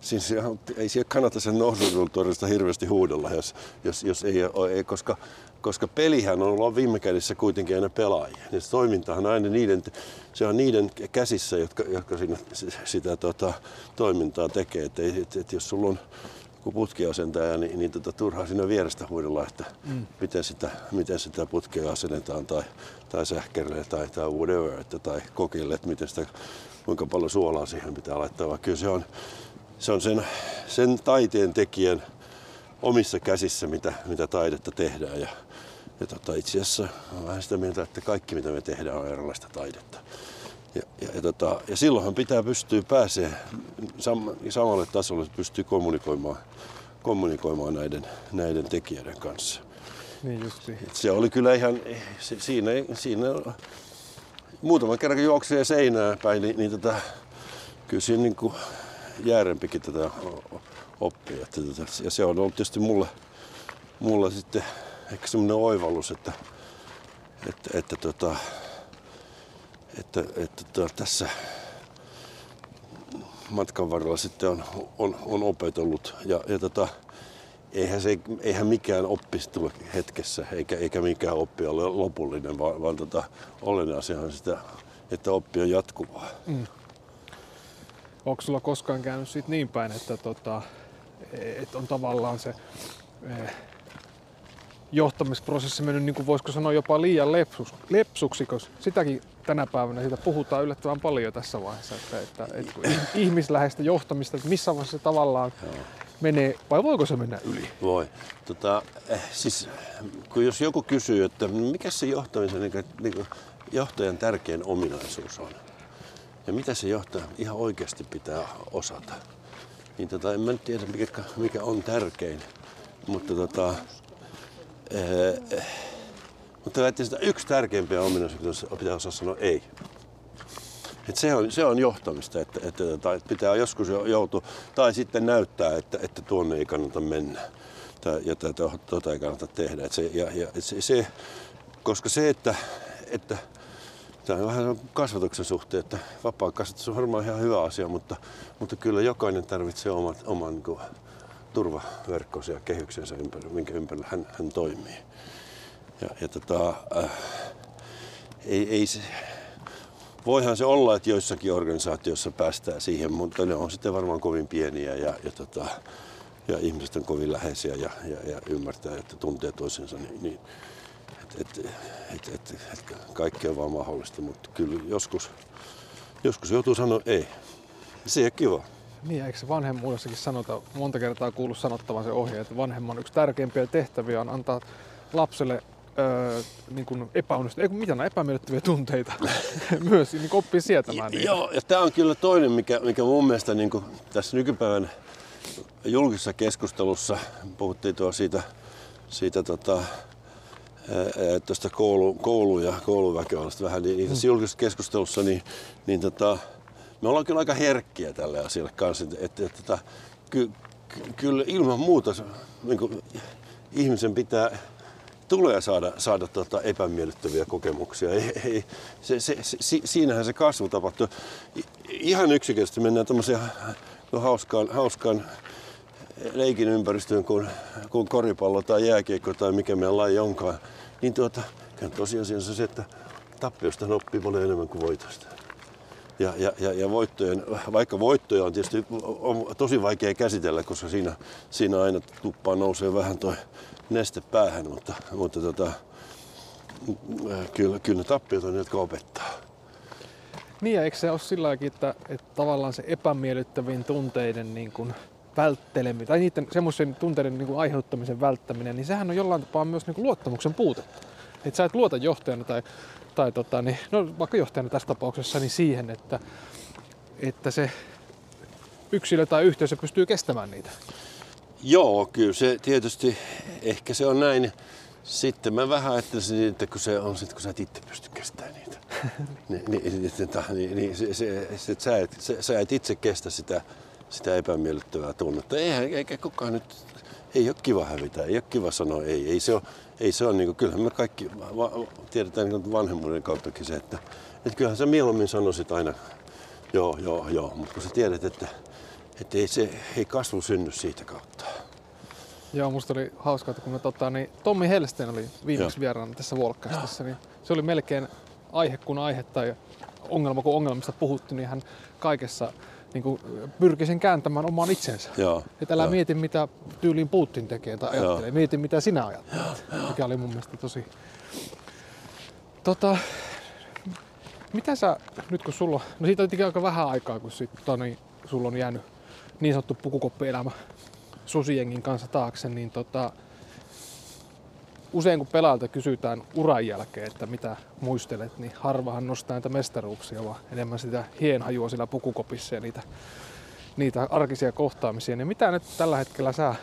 siinä, siinä, ei siellä kannata sen nousukulttuurista hirveästi huudella, jos, jos, jos ei, ei, koska, koska pelihän on ollut viime kädessä kuitenkin aina pelaajia. Ja se toimintahan aina niiden, se on niiden käsissä, jotka, jotka siinä, sitä tota, toimintaa tekee. Et, et, et, jos sulla on kun putkiasentaja, niin, niin tota, turhaa siinä vierestä huidella, että mm. miten, sitä, miten sitä putkea asennetaan tai, tai sähkärille tai, tai whatever, että, tai kokille, että miten sitä kuinka paljon suolaa siihen pitää laittaa, vaan kyllä se on, se on sen, sen taiteen tekijän omissa käsissä, mitä, mitä taidetta tehdään. Ja, ja tota, itse asiassa olen vähän sitä mieltä, että kaikki mitä me tehdään on erilaista taidetta. Ja, ja, ja, tota, ja silloinhan pitää pystyä pääsee sam, samalle tasolle, että pystyy kommunikoimaan, kommunikoimaan näiden, näiden tekijöiden kanssa. Niin justiin. Se oli kyllä ihan, siinä, siinä muutaman kerran juoksee seinää päin, niin, niin tota, kyllä siinä niin kuin jäärempikin tätä oppia. Että, tota, ja se on ollut tietysti mulle, mulla sitten ehkä semmoinen oivallus, että, että, että, tota, että, että tota, tässä matkan varrella sitten on, on, on opetellut ja, ja tota, eihän, se, eihän mikään oppisi tule hetkessä, eikä, eikä mikään oppi ole lopullinen, vaan, vaan tota, olennainen asia on sitä, että oppi on jatkuvaa. Mm. Onko sulla koskaan käynyt siitä niin päin, että tota, et on tavallaan se eh, johtamisprosessi mennyt, niin kuin voisiko sanoa, jopa liian lepsus, lepsuksi, koska sitäkin tänä päivänä siitä puhutaan yllättävän paljon tässä vaiheessa, että, että, että ihmisläheistä johtamista, että missä vaiheessa se tavallaan Joo. Menee, vai voiko se mennä yli? Voi. Tota, eh, siis, kun jos joku kysyy, että mikä se johtamisen, niin kuin, niin kuin johtajan tärkein ominaisuus on, ja mitä se johtaja ihan oikeasti pitää osata, niin tota, en mä nyt tiedä mikä, mikä on tärkein, mutta tota, ee, mutta sitä yksi tärkeimpiä ominaisuuksia pitää osaa sanoa ei. Et se, on, se on johtamista, että, että, että pitää joskus joutua, tai sitten näyttää, että, että tuonne ei kannata mennä tai, ja tätä, tuota ei kannata tehdä. Et se, ja, ja, se, se, koska se, että, että Tämä on vähän kasvatuksen suhteen, että vapaa kasvatus on varmaan ihan hyvä asia, mutta, mutta kyllä jokainen tarvitsee oman, oman niin kuin, turvaverkkonsa ja kehyksensä, ympärillä, minkä ympärillä hän, hän toimii. Ja, ja tota, äh, ei, ei se, voihan se olla, että joissakin organisaatioissa päästään siihen, mutta ne on sitten varmaan kovin pieniä ja, ja, tota, ja ihmiset on kovin läheisiä ja, ja, ja ymmärtää, että tuntee toisensa, niin, niin et, et, et, et, kaikki on vaan mahdollista, mutta kyllä joskus, joskus joutuu sanoa ei. Se ei kiva. Niin, eikö vanhemmuudessakin sanota, monta kertaa kuullut sanottavan se ohje, että vanhemman yksi tärkeimpiä tehtäviä on antaa lapselle öö, niin kuin epäonnistu, ei mitä epämiellyttäviä tunteita myös niin oppii sietämään niitä. Joo, ja tämä on kyllä toinen, mikä, mikä mun mielestä niin kuin tässä nykypäivän julkisessa keskustelussa puhuttiin tuo siitä, siitä tota, tuosta koulu, koulu- ja kouluväkivallasta vähän, niin, niin tässä mm. julkisessa keskustelussa, niin, niin tota, me ollaan kyllä aika herkkiä tälle asialle kanssa. Että, että, että ky, ky, kyllä ilman muuta niin kuin, ihmisen pitää tulee saada, saada tota epämiellyttäviä kokemuksia. Ei, ei, se, se, se, siinähän se kasvu tapahtuu. Ihan yksinkertaisesti mennään tämmöiseen hauskaan, hauskaan leikin ympäristöön kuin, kuin koripallo tai jääkiekko tai mikä meidän laji onkaan, niin tuota, tosiasiassa se, että tappiosta oppii paljon enemmän kuin voitosta. Ja, ja, ja, ja voittojen, vaikka voittoja on tietysti on tosi vaikea käsitellä, koska siinä, siinä aina tuppaa nousee vähän toi neste päähän, mutta, mutta tota, kyllä, kyllä ne tappiot on ne, jotka opettaa. Niin ja eikö se ole sillä että, että tavallaan se epämiellyttävien tunteiden niin kuin vältteleminen, tai niiden semmoisen tunteiden niin kuin aiheuttamisen välttäminen, niin sehän on jollain tapaa myös niin kuin luottamuksen puutetta. Että sä et luota johtajana tai, tai tota, niin, no, vaikka johtajana tässä tapauksessa niin siihen, että, että se yksilö tai yhteisö pystyy kestämään niitä. Joo, kyllä se tietysti, ehkä se on näin. Sitten mä vähän ajattelisin, että kun se on sit, kun sä et itse pysty kestämään niitä. niin, niin, niin, niin se, se, se, sä, et, sä, sä et itse kestä sitä sitä epämiellyttävää tunnetta. Eihän, eikä kukaan nyt, ei ole kiva hävitä, ei ole kiva sanoa ei. Ei se ole, ei se ole niin kuin, kyllähän me kaikki va, tiedetään niin vanhemmuuden kauttakin se, että, että kyllähän sä mieluummin sanoisit aina joo, joo, joo, mutta kun sä tiedät, että, että ei, se, ei kasvu synny siitä kautta. Joo, musta oli hauskaa, että kun me tota, niin Tommi Helsten oli viimeksi vieraana tässä Volkastissa, niin se oli melkein aihe kuin aihe tai ongelma kuin ongelmista puhuttu, niin hän kaikessa niin kuin pyrki sen kääntämään omaan itsensä. Joo, että älä joo. mieti, mitä tyyliin Putin tekee tai ajattelee. Joo. Mieti, mitä sinä ajattelet. Joo, mikä oli mun mielestä tosi... Tota, mitä sä, nyt kun sulla, no siitä on aika vähän aikaa, kun sit, niin, sulla on jäänyt niin sanottu pukukoppielämä susiengin kanssa taakse, niin tota, usein kun pelaajalta kysytään uran jälkeen, että mitä muistelet, niin harvahan nostaa näitä mestaruuksia, vaan enemmän sitä hienhajua sillä pukukopissa ja niitä, niitä arkisia kohtaamisia. Niin mitä nyt tällä hetkellä sä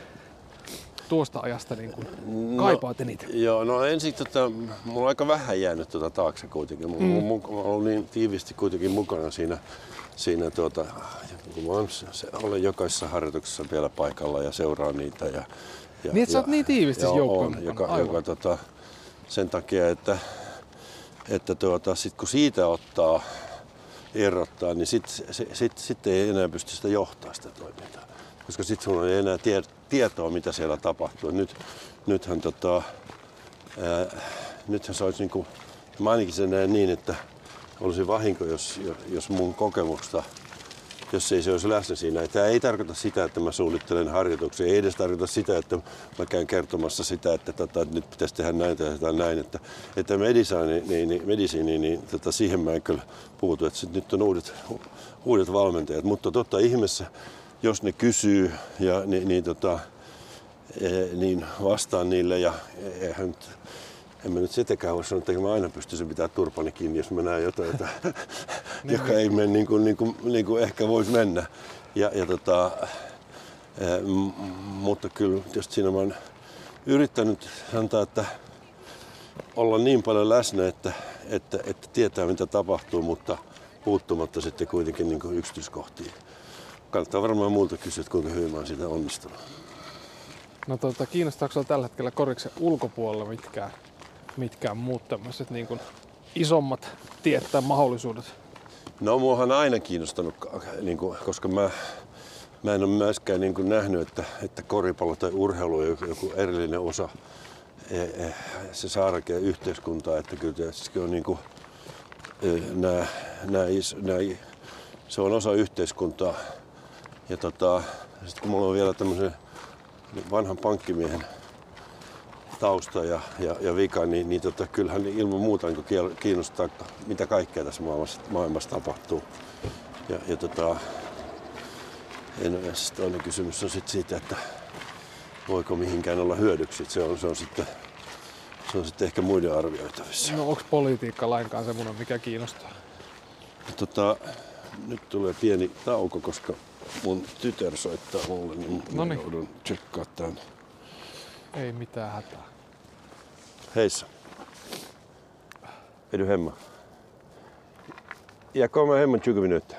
tuosta ajasta niin kuin no, kaipaat eniten? Joo, no ensin tota, mulla on aika vähän jäänyt tuota taakse kuitenkin. Mm. mulla, on niin tiivisti kuitenkin mukana siinä, siinä tuota, kun olen, se, olen jokaisessa harjoituksessa vielä paikalla ja seuraan niitä ja Ja, Niin, että sä oot niin tiivisti joukkoon joka, Aivan. joka tota, sen takia, että, että tuota, sit kun siitä ottaa irrottaa, niin sitten sit, sit, sit ei enää pysty sitä johtaa sitä toimintaa. Koska sitten sulla ei enää tie, tietoa, mitä siellä tapahtuu. Nyt, nythän, tota, ää, nythän se olisi niinku, mä ainakin sen näen niin, että olisi vahinko, jos, jos mun kokemuksesta jos ei se olisi läsnä siinä. Tämä ei tarkoita sitä, että mä suunnittelen harjoituksia. Ei edes tarkoita sitä, että mä käyn kertomassa sitä, että, tota, nyt pitäisi tehdä näin tai jotain näin. Että, että medisiini, niin, niin, medisiini, niin tota, siihen mä en kyllä puutu. Että sit nyt on uudet, uudet valmentajat. Mutta totta ihmeessä, jos ne kysyy, ja, niin, niin, tota, eh, niin vastaan niille. Ja eihän nyt, en mä nyt sitäkään voi sanoa, että mä aina pystyisin pitää turpani kiinni, jos mä näen jotain, jota, joka ei mene niin kuin, niin kuin, niin kuin ehkä voisi mennä. Ja, ja tota, ää, m- mutta kyllä just siinä mä oon yrittänyt antaa, että olla niin paljon läsnä, että, että, että tietää mitä tapahtuu, mutta puuttumatta sitten kuitenkin niin kuin yksityiskohtiin. Kannattaa varmaan muulta kysyä, että kuinka hyvin mä oon siitä onnistunut. No tota, kiinnostaako tällä hetkellä koriksen ulkopuolella mitkään, mitkään muut tämmöiset niin kuin isommat tiet tai mahdollisuudet? No muahan aina kiinnostanut, niin kuin, koska mä, mä en ole myöskään niin kuin nähnyt, että, että koripallo tai urheilu on joku, erillinen osa e, e, se saarakeen yhteiskuntaa, että kyllä tietysti on niin kuin, nää, nää is, nää, se on osa yhteiskuntaa. Ja tota, sitten kun mulla on vielä tämmöisen vanhan pankkimiehen tausta ja, ja, ja vika, niin, niin tota, kyllähän ilman muuta niin kiinnostaa, mitä kaikkea tässä maailmassa, maailmassa tapahtuu. Ja, ja tota, en, ja siis toinen kysymys on sitten siitä, että voiko mihinkään olla hyödyksi. Se on, se on, sitten, se on sitten ehkä muiden arvioitavissa. No onko politiikka lainkaan semmoinen, mikä kiinnostaa? Tota, nyt tulee pieni tauko, koska mun tytär soittaa mulle, niin Noniin. joudun tsekkaa tämän. Ei mitään hätää. Hejsan. Är du hemma? Jag kommer hem om 20 minuter.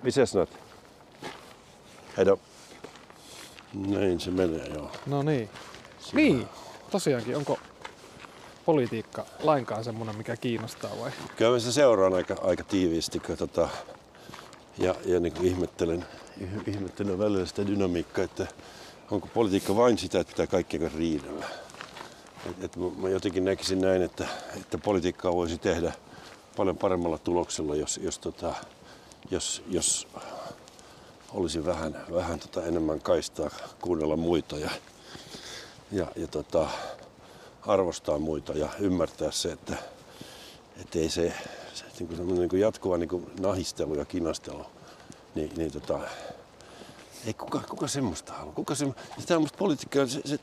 Vi ses snart. Då. Näin se menee, joo. No niin. Niin, tosiaankin, onko politiikka lainkaan semmoinen, mikä kiinnostaa vai? Kyllä se seuraan aika, aika tiiviisti kun tota, ja, ja niin kuin ihmettelen, ihmettelen välillä sitä dynamiikkaa, että onko politiikka vain sitä, että pitää kaikkien kanssa riidellä. Et, et mä, jotenkin näkisin näin, että, että politiikkaa voisi tehdä paljon paremmalla tuloksella, jos, jos, tota, jos, jos olisi vähän, vähän tota enemmän kaistaa kuunnella muita ja, ja, ja tota, arvostaa muita ja ymmärtää se, että, että ei se niin kuin niin kuin jatkuva niin kuin nahistelu ja kinastelu, niin, niin tota, ei kuka, kuka semmoista halua. Kuka se, sitä on musta se, se,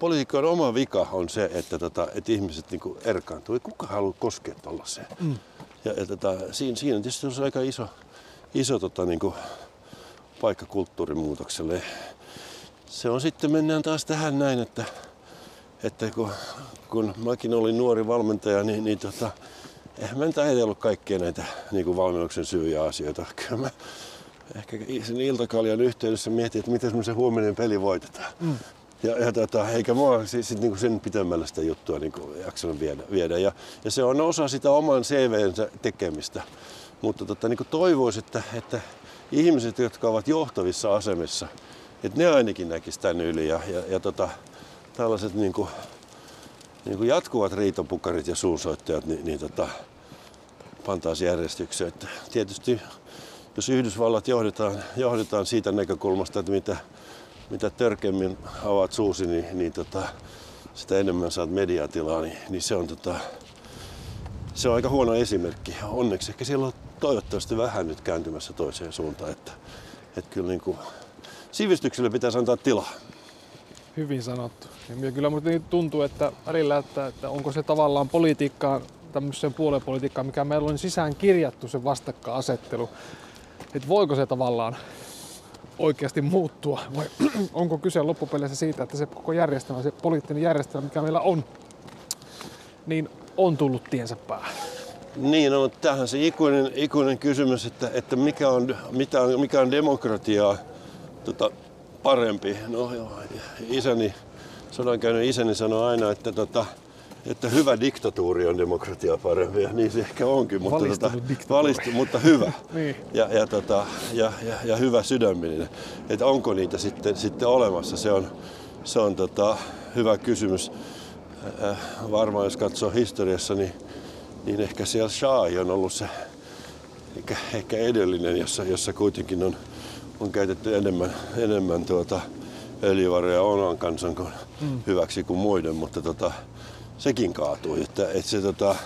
politiikan oma vika on se, että, tota, että ihmiset niin kuin erkaantuu. Ei kuka halua koskea tollaiseen. Mm. Ja, ja tota, siinä, siinä tietysti on aika iso, iso tota, niin kuin paikka kulttuurimuutokselle. Se on sitten, mennään taas tähän näin, että, että kun, kun mäkin olin nuori valmentaja, niin, niin tota, eihän mä nyt ajatellut kaikkia näitä niin kuin valmennuksen syyjä asioita. Kyllä mä ehkä sen iltakaljan yhteydessä mietin, että miten se huominen peli voitetaan. Mm. Ja, ja tota, eikä mua siis, sit, niin sen pitemmällä sitä juttua niin jaksanut viedä. viedä. Ja, ja, se on osa sitä oman CVnsä tekemistä. Mutta tota, niin toivoisin, että, että ihmiset, jotka ovat johtavissa asemissa, että ne ainakin näkisivät tämän yli. Ja, ja, ja tota, tällaiset niin kuin, niin kuin jatkuvat riitopukarit ja suunsoittajat, niin, niin tota, pantaisiin järjestykseen. Että tietysti jos Yhdysvallat johdetaan, johdetaan siitä näkökulmasta, että mitä, mitä törkeämmin avaat suusi, niin, niin tota, sitä enemmän saat mediatilaa, niin, niin se, on, tota, se on aika huono esimerkki. Onneksi ehkä siellä on toivottavasti vähän nyt kääntymässä toiseen suuntaan, että, että kyllä niin kuin, sivistykselle pitäisi antaa tilaa. Hyvin sanottu. Ja kyllä minusta niin tuntuu, että välillä, että, että onko se tavallaan politiikkaa, tämmöiseen puoluepolitiikkaan, mikä meillä on sisään kirjattu se vastakkainasettelu. Että voiko se tavallaan oikeasti muuttua vai onko kyse loppupeleissä siitä, että se koko järjestelmä, se poliittinen järjestelmä, mikä meillä on, niin on tullut tiensä päähän. Niin, no, tähän se ikuinen, ikuinen kysymys, että, että mikä, on, mitä on, mikä on demokratiaa. Tota, parempi. No joo, isäni, sodankäynnin isäni sanoi aina, että, tota, että hyvä diktatuuri on demokratia parempi. Ja niin se ehkä onkin, mutta, tota, valistu, mutta hyvä. Niin. ja, ja, tota, ja, ja, ja, hyvä sydämellinen. Että onko niitä sitten, sitten olemassa, se on, se on tota, hyvä kysymys. Äh, varmaan jos katsoo historiassa, niin, niin ehkä siellä Shah on ollut se ehkä, ehkä edellinen, jossa, jossa kuitenkin on, on käytetty enemmän, enemmän tuota öljyvaroja oman kansan kuin mm. hyväksi kuin muiden, mutta tota, sekin kaatui. Että, että se, tota,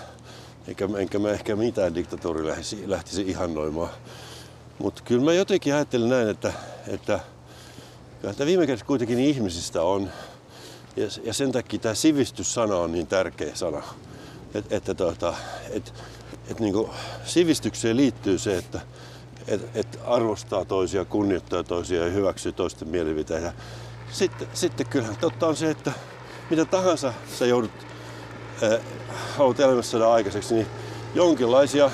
eikä, enkä mä ehkä mitään diktatuuri lähtisi, lähtisi ihannoimaan. Mutta kyllä mä jotenkin ajattelen näin, että, että, että viime kädessä kuitenkin ihmisistä on, ja, ja sen takia tämä sivistyssana on niin tärkeä sana. Et, että tota, et, et niinku, sivistykseen liittyy se, että et, et arvostaa toisia, kunnioittaa toisia ja hyväksyy toisten mielipiteitä. Sitten, sitten kyllähän totta on se, että mitä tahansa sä joudut, äh, haluat elämässä saada aikaiseksi, niin jonkinlaisia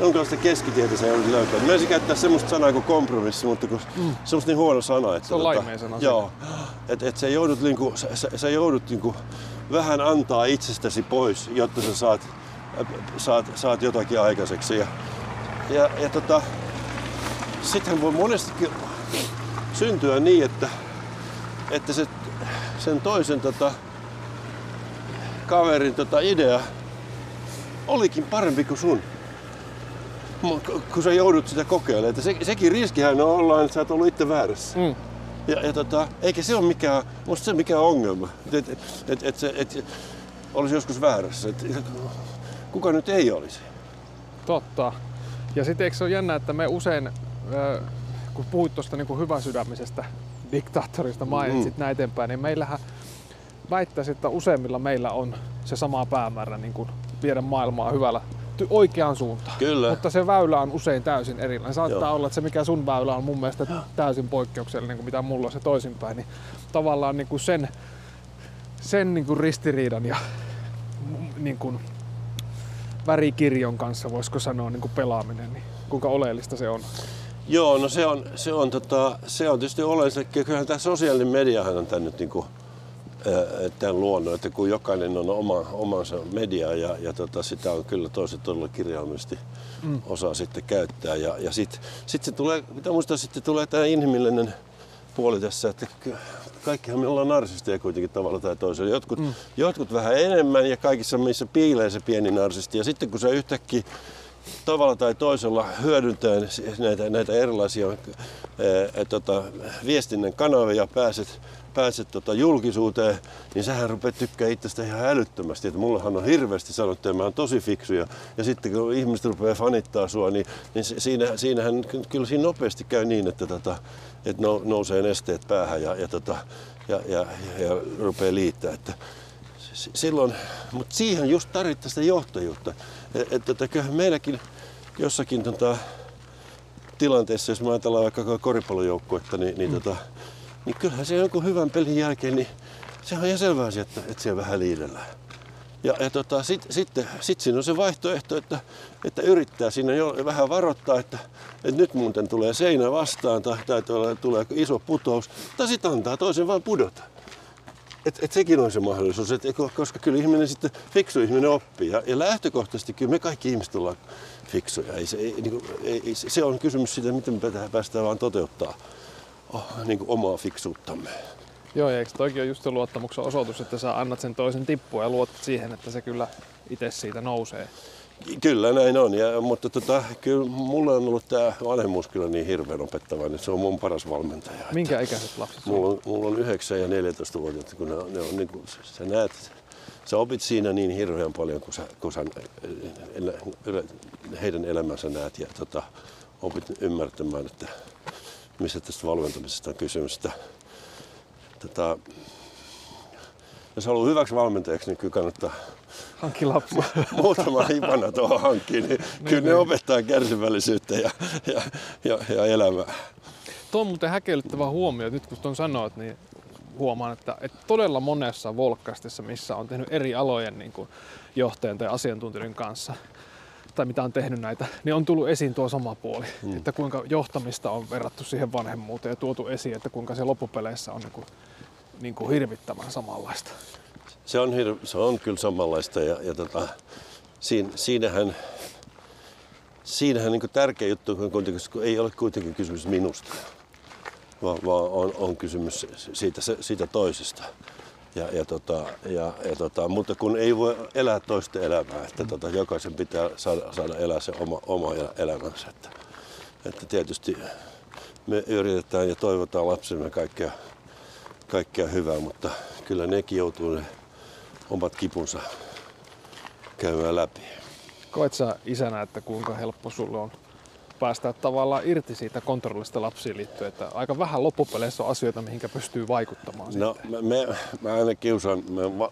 jonkinlaista keskitietä se joudut löytämään. Mä ensin käyttää semmoista sanaa kuin kompromissi, mutta kun mm. semmoista niin huono sana. Että Se on laimea sana. Joo. Että et sä joudut, niinku, sä, sä, sä joudut niinku vähän antaa itsestäsi pois, jotta sä saat, saat, saat jotakin aikaiseksi. Ja, ja, ja tota, sittenhän voi monestikin syntyä niin, että, että se, sen toisen tota, kaverin tota, idea olikin parempi kuin sun. Kun sä joudut sitä kokeilemaan. Että se, sekin riskihän on olla, että sä oot ollut itse väärässä. Mm. Ja, ja tota, eikä se ole mikään, musta se mikään ongelma. Et, et, et, et, se, et, olisi joskus väärässä. Et, kuka nyt ei olisi? Totta. Ja sitten eikö se ole jännä, että me usein, kun puhuit tuosta niin hyväsydämisestä diktaattorista, mainitsit mm. näin eteenpäin, niin meillähän väittäisi, että useimmilla meillä on se sama päämäärä niin kuin viedä maailmaa hyvällä ty- oikeaan suuntaan. Kyllä. Mutta se väylä on usein täysin erilainen. Saattaa Joo. olla, että se mikä sun väylä on mun mielestä täysin poikkeuksellinen kuin mitä mulla on se toisinpäin. Niin tavallaan niin kuin sen, sen niin kuin ristiriidan ja niin kuin värikirjon kanssa, voisiko sanoa, niin kuin pelaaminen, niin kuinka oleellista se on. Joo, no se on, se on, tota, se on tietysti oleellista. Kyllähän tämä sosiaalinen mediahan on tämän nyt niinku, ää, tämän luonnon, että kun jokainen on oma, omansa media ja, ja tota, sitä on kyllä toiset todella kirjaimellisesti mm. osaa sitten käyttää. Ja, ja sitten sit se tulee, mitä muistaa, sitten tulee tämä inhimillinen puoli tässä, että kaikkihan me ollaan narsisteja kuitenkin tavalla tai toisella. Jotkut, mm. jotkut vähän enemmän ja kaikissa missä piilee se pieni narsisti. Ja sitten kun se yhtäkkiä tavalla tai toisella hyödyntäen näitä, näitä erilaisia ää, tota, viestinnän kanavia pääset, pääset tota, julkisuuteen, niin sähän rupeat tykkää itsestä ihan älyttömästi. Että mullahan on hirveästi sanottu, että mä oon tosi fiksu. Ja, ja sitten kun ihmiset rupeaa fanittaa sua, niin, niin siinä, siinähän ky- kyllä siinä nopeasti käy niin, että, tota, että nou- nousee nesteet päähän ja, ja, tota, ja, ja, ja, ja rupeaa liittää. Että, silloin, mutta siihen just tarvittaisiin sitä johtajuutta. Että et, et, kyllähän meilläkin jossakin tota, tilanteessa, jos me ajatellaan vaikka koripallojoukkuetta, niin, niin, tota, niin kyllähän se jonkun hyvän pelin jälkeen, niin se on ihan selvä asia, että, että siellä vähän liidellään. Ja, ja tota, sitten sit, sit siinä on se vaihtoehto, että, että yrittää siinä jo vähän varoittaa, että, että nyt muuten tulee seinä vastaan tai, tai tulee, tulee iso putous, tai sitten antaa toisen vaan pudota. Et, et sekin on se mahdollisuus, et, koska kyllä ihminen sitten, fiksu ihminen oppii. Ja, ja lähtökohtaisesti kyllä me kaikki ihmiset ollaan fiksuja. Ei se, ei, niin kuin, ei, se on kysymys siitä, miten päästään- vaan toteuttaa niin kuin omaa fiksuuttamme. Joo, ja eikö toikin ole just se luottamuksen osoitus, että sä annat sen toisen tippua ja luotat siihen, että se kyllä itse siitä nousee. Kyllä näin on, ja, mutta tota, kyllä mulle on ollut tämä vanhemmuus kyllä niin hirveän opettava, että se on mun paras valmentaja. Minkä ikäiset lapset Mulla on, mulla on 9 ja 14 vuotiaat, kun ne, ne on, niin kuin, sä näet, sä opit siinä niin hirveän paljon, kun sä, kun sä elä, elä, heidän elämänsä näet ja tota, opit ymmärtämään, että missä tästä valmentamisesta on kysymys. Että, tota, jos haluaa hyväksi valmentajaksi, niin kyllä kannattaa Hankki lapsia. muutama ipana tuohon hankkiin, niin kyllä ne opettaa kärsivällisyyttä ja, ja, ja, ja elämää. Tuo on muuten häkellyttävä huomio, että nyt kun tuon sanoit, niin huomaan, että, että todella monessa volkastissa, missä on tehnyt eri alojen niin kuin johtajan tai asiantuntijoiden kanssa, tai mitä on tehnyt näitä, niin on tullut esiin tuo sama puoli. Mm. Että kuinka johtamista on verrattu siihen vanhemmuuteen ja tuotu esiin, että kuinka se loppupeleissä on niin kuin, niin kuin hirvittävän samanlaista. Se on, hir- se on kyllä samanlaista ja, ja tota, siinä, siinähän, siinähän niin tärkeä juttu on kuitenkin, kun ei ole kuitenkin kysymys minusta, vaan, vaan on, on kysymys siitä, siitä toisesta. Ja, ja, tota, ja, ja tota, mutta kun ei voi elää toista elämää, että tota, jokaisen pitää saada, saada elää se oma, oma elämänsä. Että, että tietysti me yritetään ja toivotaan lapsemme kaikkea, kaikkea hyvää, mutta kyllä nekin joutuu ne omat kipunsa käymään läpi. Koet sä isänä, että kuinka helppo sulle on päästä tavallaan irti siitä kontrollista lapsiin liittyen, että aika vähän loppupeleissä on asioita, mihinkä pystyy vaikuttamaan. No sitten. me, mä aina kiusaan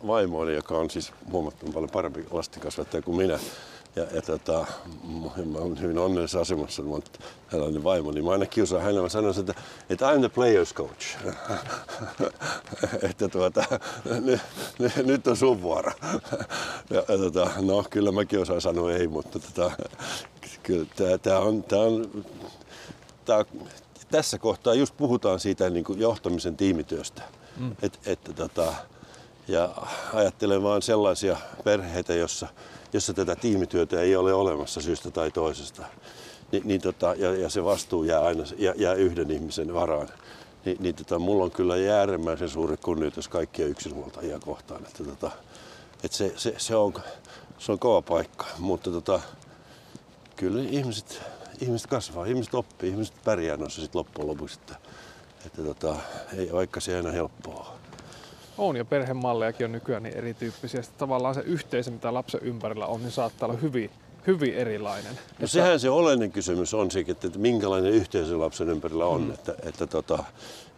vaimoani, joka on siis huomattavan paljon parempi lastenkasvattaja kuin minä, ja, ja tota, mä olen hyvin onnellisessa asemassa, mutta hän on vaimo, niin mä aina kiusaan hänelle. Mä sanon, että, että I'm the player's coach. että tuota, n, n, nyt on sun vuoro. ja, ja tota, no kyllä mäkin osaan sanoa ei, mutta tota, kyllä tää, tää on, tää on tää, tässä kohtaa just puhutaan siitä niin kuin johtamisen tiimityöstä. Mm. Et, et, tota, ja ajattelen vaan sellaisia perheitä, jossa jossa tätä tiimityötä ei ole olemassa syystä tai toisesta, niin, niin tota, ja, ja se vastuu jää aina jää, jää yhden ihmisen varaan, niin, niin tota, mulla on kyllä äärimmäisen suuri kunnioitus kaikkia yksinhuoltajia kohtaan. Että tota, että se, se, se, on, se on kova paikka, mutta tota, kyllä ihmiset, ihmiset kasvaa, ihmiset oppii, ihmiset pärjää noissa sitten loppujen lopuksi. Että, että tota, ei, vaikka se aina helppoa on ja perhemallejakin on nykyään niin erityyppisiä. Sitten tavallaan se yhteisö, mitä lapsen ympärillä on, niin saattaa olla hyvin, hyvin erilainen. No että... sehän se oleellinen kysymys on sekin, että minkälainen yhteisö lapsen ympärillä on. Mm. Että, että, tota,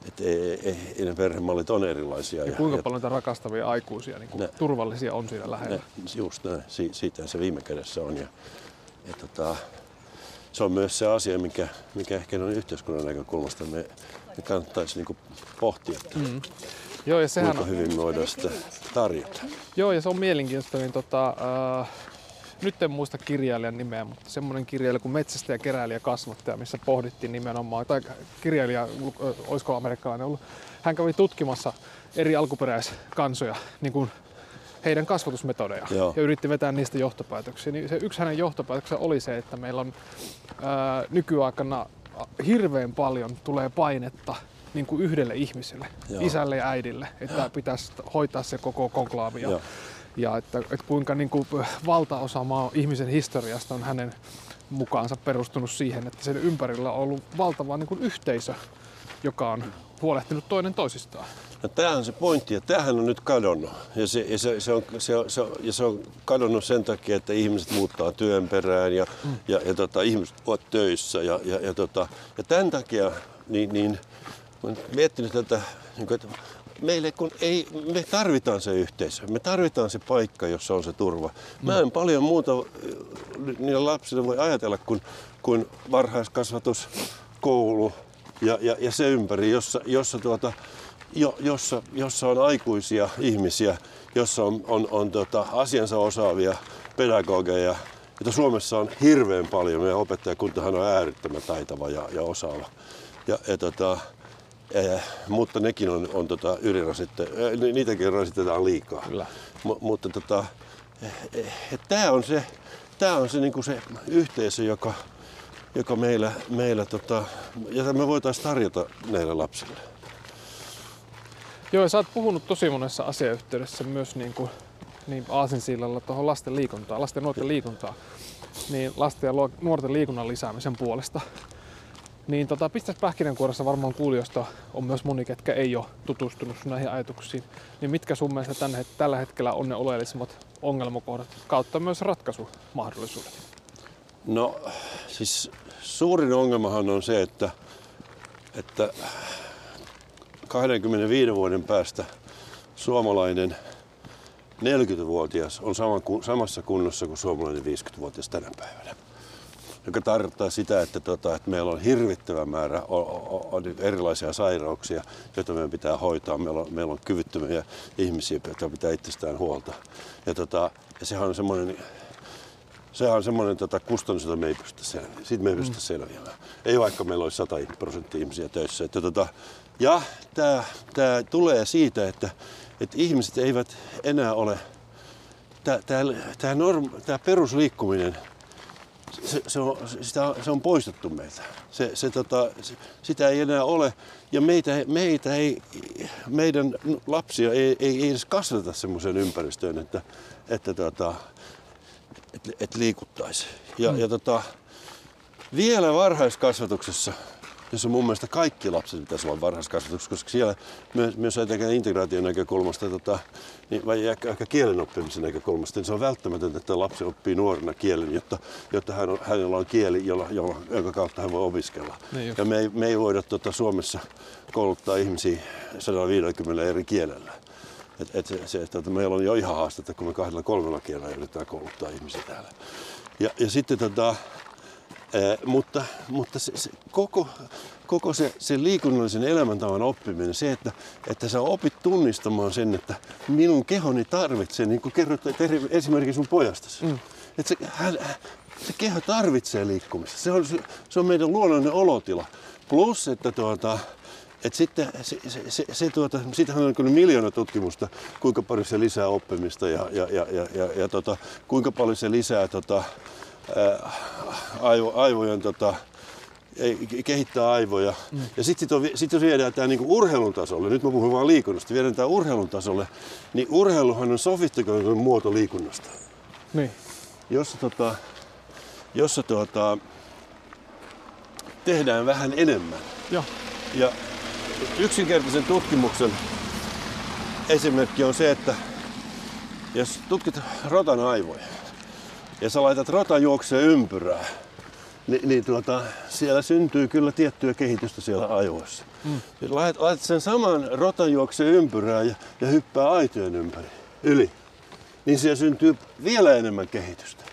että ei, ei, ei, ne perhemallit on erilaisia. Ja, ja kuinka ja, paljon niitä rakastavia aikuisia, niin ne, turvallisia on siinä lähellä. Ne, just näin, si, siitä se viime kädessä on. Ja, ja tota, se on myös se asia, mikä, mikä ehkä on yhteiskunnan näkökulmasta me, me kannattaisi niin pohtia. Että, mm. Joo, ja sehän kuinka hyvin me voidaan sitä tarjota. Joo, ja se on mielenkiintoista. Niin tota, äh, nyt en muista kirjailijan nimeä, mutta semmoinen kirjailija kuin Metsästäjä, keräilijä, kasvattaja, missä pohdittiin nimenomaan, tai kirjailija, olisiko amerikkalainen ollut, hän kävi tutkimassa eri alkuperäiskansoja, niin kuin heidän kasvatusmetodeja Joo. ja yritti vetää niistä johtopäätöksiä. Niin se yksi hänen johtopäätöksensä oli se, että meillä on ää, äh, nykyaikana hirveän paljon tulee painetta niin kuin yhdelle ihmiselle, Joo. isälle ja äidille, että pitäisi hoitaa se koko konklaavi. Ja, ja että, että kuinka niin kuin valtaosa maa ihmisen historiasta on hänen mukaansa perustunut siihen, että sen ympärillä on ollut valtava niin kuin yhteisö, joka on huolehtinut toinen toisistaan. No tämähän on se pointti, ja tämähän on nyt kadonnut. Ja se, ja se, se, on, se, on, se, on, ja se on kadonnut sen takia, että ihmiset muuttaa työn perään ja, mm. ja, ja tota, ihmiset ovat töissä. Ja, ja, ja, tota, ja tämän takia niin, niin olen miettinyt tätä, niin että meille kun ei, me tarvitaan se yhteisö, me tarvitaan se paikka, jossa on se turva. Mä en paljon muuta niille lapsille voi ajatella kuin, kuin varhaiskasvatus, koulu ja, ja, ja se ympäri, jossa, jossa, tuota, jo, jossa, jossa on aikuisia ihmisiä, jossa on, on, on tota, asiansa osaavia pedagogeja, joita Suomessa on hirveän paljon. Meidän opettajakuntahan on äärettömän taitava ja, ja osaava. Ja, ja tota, Eh, mutta nekin on, on tota, ylirasitte, eh, niitäkin rasitetaan liikaa. Kyllä. M- mutta tota, eh, tämä on se, tää on se, niinku se yhteisö, joka, joka meillä, meillä tota, jota me voitaisiin tarjota näille lapsille. Joo, ja sä oot puhunut tosi monessa asiayhteydessä myös niin kuin, niin Aasinsillalla tuohon lasten liikuntaa, lasten ja nuorten liikuntaa, niin lasten ja nuorten liikunnan lisäämisen puolesta. Niin tota, pistäisi pähkinänkuoressa varmaan kuulijoista on myös moni, ketkä ei ole tutustunut näihin ajatuksiin. Niin mitkä sun mielestä tänne, tällä hetkellä on ne oleellisimmat ongelmakohdat kautta myös ratkaisumahdollisuudet? No siis suurin ongelmahan on se, että, että 25 vuoden päästä suomalainen 40-vuotias on sama, samassa kunnossa kuin suomalainen 50-vuotias tänä päivänä joka tarkoittaa sitä, että, tota, että meillä on hirvittävä määrä on erilaisia sairauksia, joita meidän pitää hoitaa. Meillä on, meillä on kyvyttömiä ihmisiä, jotka pitää itsestään huolta. Ja, tota, ja sehän on semmoinen sehän on semmoinen tota, kustannus, jota me ei pystytä selviämään. Siitä me ei pystytä selviämään. Ei vaikka meillä olisi 100 prosenttia ihmisiä töissä. Että, tota, ja tämä tulee siitä, että, että ihmiset eivät enää ole, tämä perusliikkuminen, se, se, on, sitä, se on poistettu meiltä. Se, se, tota, se, sitä ei enää ole. Ja meitä, meitä ei, meidän lapsia ei, ei, ei edes kasvateta semmoiseen ympäristöön, että, että tota, et, et liikuttaisi. Ja, mm. ja tota, vielä varhaiskasvatuksessa jossa mun mielestä kaikki lapset pitäisi olla varhaiskasvatuksessa, koska siellä myös, myös ajatellaan integraation näkökulmasta tota, niin, vai ehkä, ehkä kielen oppimisen näkökulmasta, niin se on välttämätöntä, että lapsi oppii nuorena kielen, jotta, jotta hän on, hänellä on kieli, jolla, jolla, jonka kautta hän voi opiskella. Niin ja me ei, me ei voida tota, Suomessa kouluttaa ihmisiä 150 eri kielellä. Et, et se, se, että meillä on jo ihan haastetta, kun me kahdella kolmella kielellä yritetään kouluttaa ihmisiä täällä. Ja, ja sitten tota, Eh, mutta mutta se, se, koko, koko se, se liikunnallisen elämäntavan oppiminen, se, että, että sä opit tunnistamaan sen, että minun kehoni tarvitsee, niin kuin kerroit esimerkiksi sun pojastasi. Mm. Että se, hän, se keho tarvitsee liikkumista. Se on, se, se on meidän luonnollinen olotila. Plus, että tuota, et sitten se, se, se, se tuota, siitähän on kyllä miljoona tutkimusta, kuinka paljon se lisää oppimista ja, ja, ja, ja, ja, ja tota, kuinka paljon se lisää tota, aivo, aivojen tota, kehittää aivoja. Mm. Ja sitten sit, sit jos viedään tämä niinku urheilun tasolle, nyt mä puhun vaan liikunnasta, viedään tämä urheilun tasolle, niin urheiluhan on sofistikoitu muoto liikunnasta. Niin. Jossa, tota, jossa tota, tehdään vähän enemmän. Joo. Ja yksinkertaisen tutkimuksen esimerkki on se, että jos tutkit rotan aivoja ja sä laitat rotan juokseen ympyrää, niin, niin tuota, siellä syntyy kyllä tiettyä kehitystä siellä aivoissa. Mm. Laitat, laitat sen saman rotan juokseen ympyrää ja, ja hyppää aitojen ympäri, yli, niin siellä syntyy vielä enemmän kehitystä.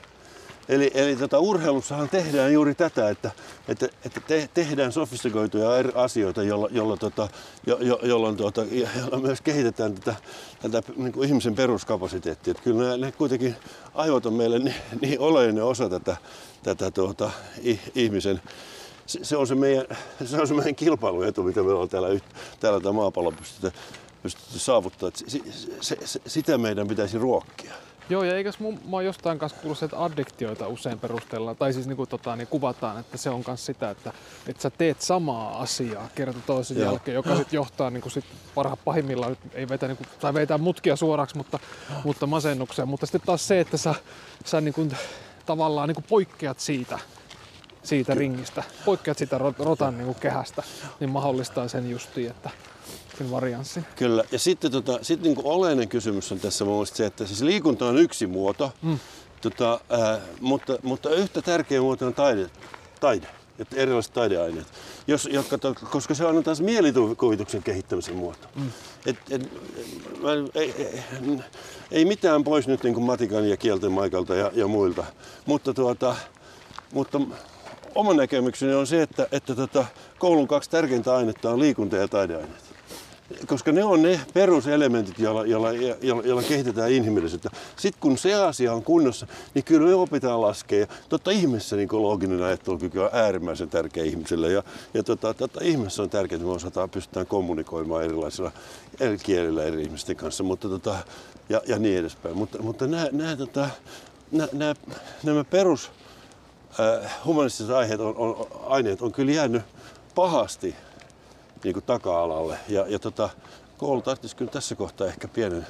Eli, eli tota, urheilussahan tehdään juuri tätä, että, että, että te, tehdään sofistikoituja eri asioita, jolla, jolla, tota, jo, jo, jolloin, tota, jolla myös kehitetään tätä, tätä niin kuin ihmisen peruskapasiteettia. Että kyllä ne, kuitenkin aivot on meille niin, niin oleellinen osa tätä, tätä tuota, ihmisen se, se, on se, meidän, se on se meidän kilpailuetu, mitä me ollaan täällä, täällä tämä maapallo pystytty, pystytty saavuttamaan. Se, se, se, sitä meidän pitäisi ruokkia. Joo, ja eikös mun, mä oon jostain kanssa kuullut, että addiktioita usein perustellaan, tai siis niinku, tota, niin kuvataan, että se on myös sitä, että, että sä teet samaa asiaa kerta toisen Joo. jälkeen, joka sitten johtaa niinku, sit parha, pahimmillaan, ei vetä, niinku, tai vetää mutkia suoraksi, mutta, mutta masennukseen. Mutta sitten taas se, että sä, sä niinku, tavallaan niinku poikkeat siitä, siitä ringistä, poikkeat siitä rotan niinku kehästä, niin mahdollistaa sen justiin, että, sen varianssin. Kyllä. Ja sitten tota, sit niinku oleellinen kysymys on tässä mun se, että siis liikunta on yksi muoto, mm. tota, ää, mutta, mutta yhtä tärkeä muoto on taide. taide että erilaiset taideaineet, jos, jotka, koska se on taas mielikuvituksen kehittämisen muoto. Mm. Et, et, mä, ei, ei, ei mitään pois nyt niin kuin matikan ja kielten maikalta ja, ja muilta, mutta, tuota, mutta oma näkemykseni on se, että, että tota, koulun kaksi tärkeintä ainetta on liikunta ja taideaineet koska ne on ne peruselementit, joilla, joilla, joilla, joilla kehitetään inhimillisyyttä. Sitten kun se asia on kunnossa, niin kyllä me opitaan laskea. Totta ihmeessä niin looginen ajattelukyky on äärimmäisen tärkeä ihmiselle. Ja, ja tota, totta ihmeessä on tärkeää, että me osataan pystytään kommunikoimaan erilaisilla eri kielillä eri ihmisten kanssa mutta, tota, ja, ja niin edespäin. Mutta, mutta nämä, nämä, tota, nämä, nämä, nämä perus äh, humanistiset aiheet on, on, aineet on kyllä jäänyt pahasti niin kuin taka-alalle. Ja, ja tota, koulu tarvitsisi kyllä tässä kohtaa ehkä pienen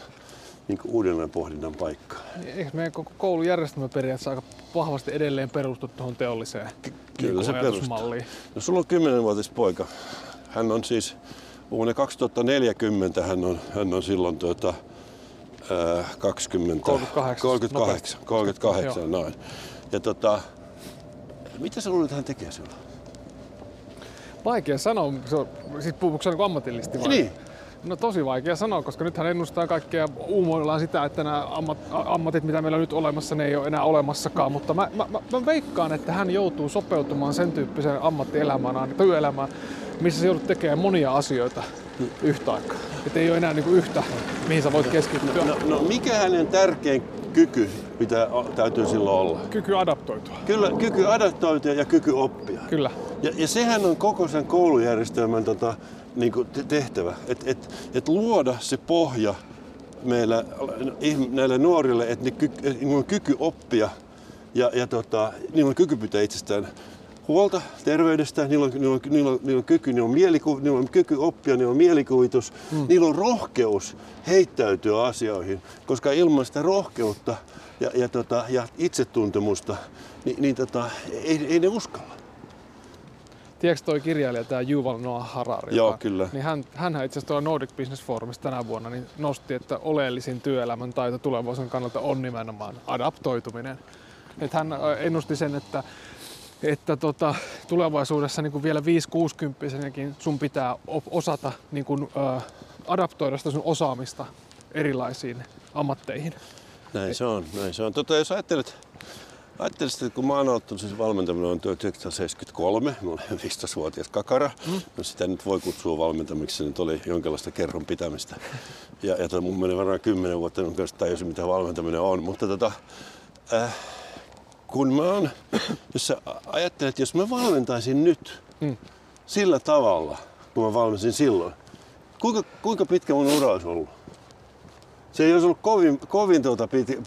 niin kuin uudelleen pohdinnan paikka. Eikö meidän koko koulujärjestelmä periaatteessa aika vahvasti edelleen perustu tuohon teolliseen Kyllä niin se perustuu. No sulla on 10-vuotis poika. Hän on siis vuonna 2040, hän on, hän on silloin tuota, äh, 20, 38, 38, 38 noin. Ja tota, mitä sä luulet, että hän tekee silloin? Vaikea sanoa, se on, siis puhuuko se niin ammatillisesti vai? Niin. No tosi vaikea sanoa, koska nythän ennustaa kaikkea uumoillaan sitä, että nämä ammat, ammatit, mitä meillä on nyt olemassa, ne ei ole enää olemassakaan. Mutta mä, mä, mä, veikkaan, että hän joutuu sopeutumaan sen tyyppiseen ammattielämään, työelämään, missä se joudut tekemään monia asioita yhtä aikaa. Että ei ole enää niin kuin yhtä, mihin sä voit keskittyä. No, no mikä hänen tärkein kyky mitä täytyy silloin olla. Kyky adaptoitua. Kyllä, kyky adaptoitua ja kyky oppia. Kyllä. Ja, ja sehän on koko sen koulujärjestelmän tota, niin kuin te- tehtävä, että et, et luoda se pohja meillä, ihm- näille nuorille, että et niillä on kyky oppia ja, ja tota, niillä on kyky pitää itsestään huolta terveydestä, niillä on, niillä on, niillä on, niillä on kyky, niillä on, mieliku, niillä on kyky oppia, niillä on mielikuvitus, mm. niillä on rohkeus heittäytyä asioihin, koska ilman sitä rohkeutta ja, ja, tota, ja itsetuntemusta, niin, niin tota, ei, ei ne uskalla. Tiedätkö toi kirjailija, tämä Yuval Noah Harari? Joo, joka- kyllä. Niin hän, hän itse asiassa tuolla Nordic Business Forumissa tänä vuonna niin nosti, että oleellisin työelämän taito tulevaisuuden kannalta on nimenomaan adaptoituminen. Että hän ä, ennusti sen, että, että tota, tulevaisuudessa niin kuin vielä 5-60 sun pitää osata niin kuin, ä, adaptoida sitä sun osaamista erilaisiin ammatteihin. Näin se on, näin se on. Tota, jos ajattelet, ajattelet että kun mä oon aloittanut siis valmentaminen on 1973, mä olen 15-vuotias kakara. Mm. No sitä nyt voi kutsua valmentamiksi, se nyt oli jonkinlaista kerron pitämistä. Ja, ja mun meni varmaan 10 vuotta, kun kanssa tajusin mitä valmentaminen on. Mutta tota, äh, kun mä oon, jos sä ajattelet, jos mä valmentaisin nyt Mm. sillä tavalla, kun mä valmensin silloin, kuinka, kuinka pitkä mun ura olisi ollut? Se ei olisi ollut kovin, kovin, tuota, piti,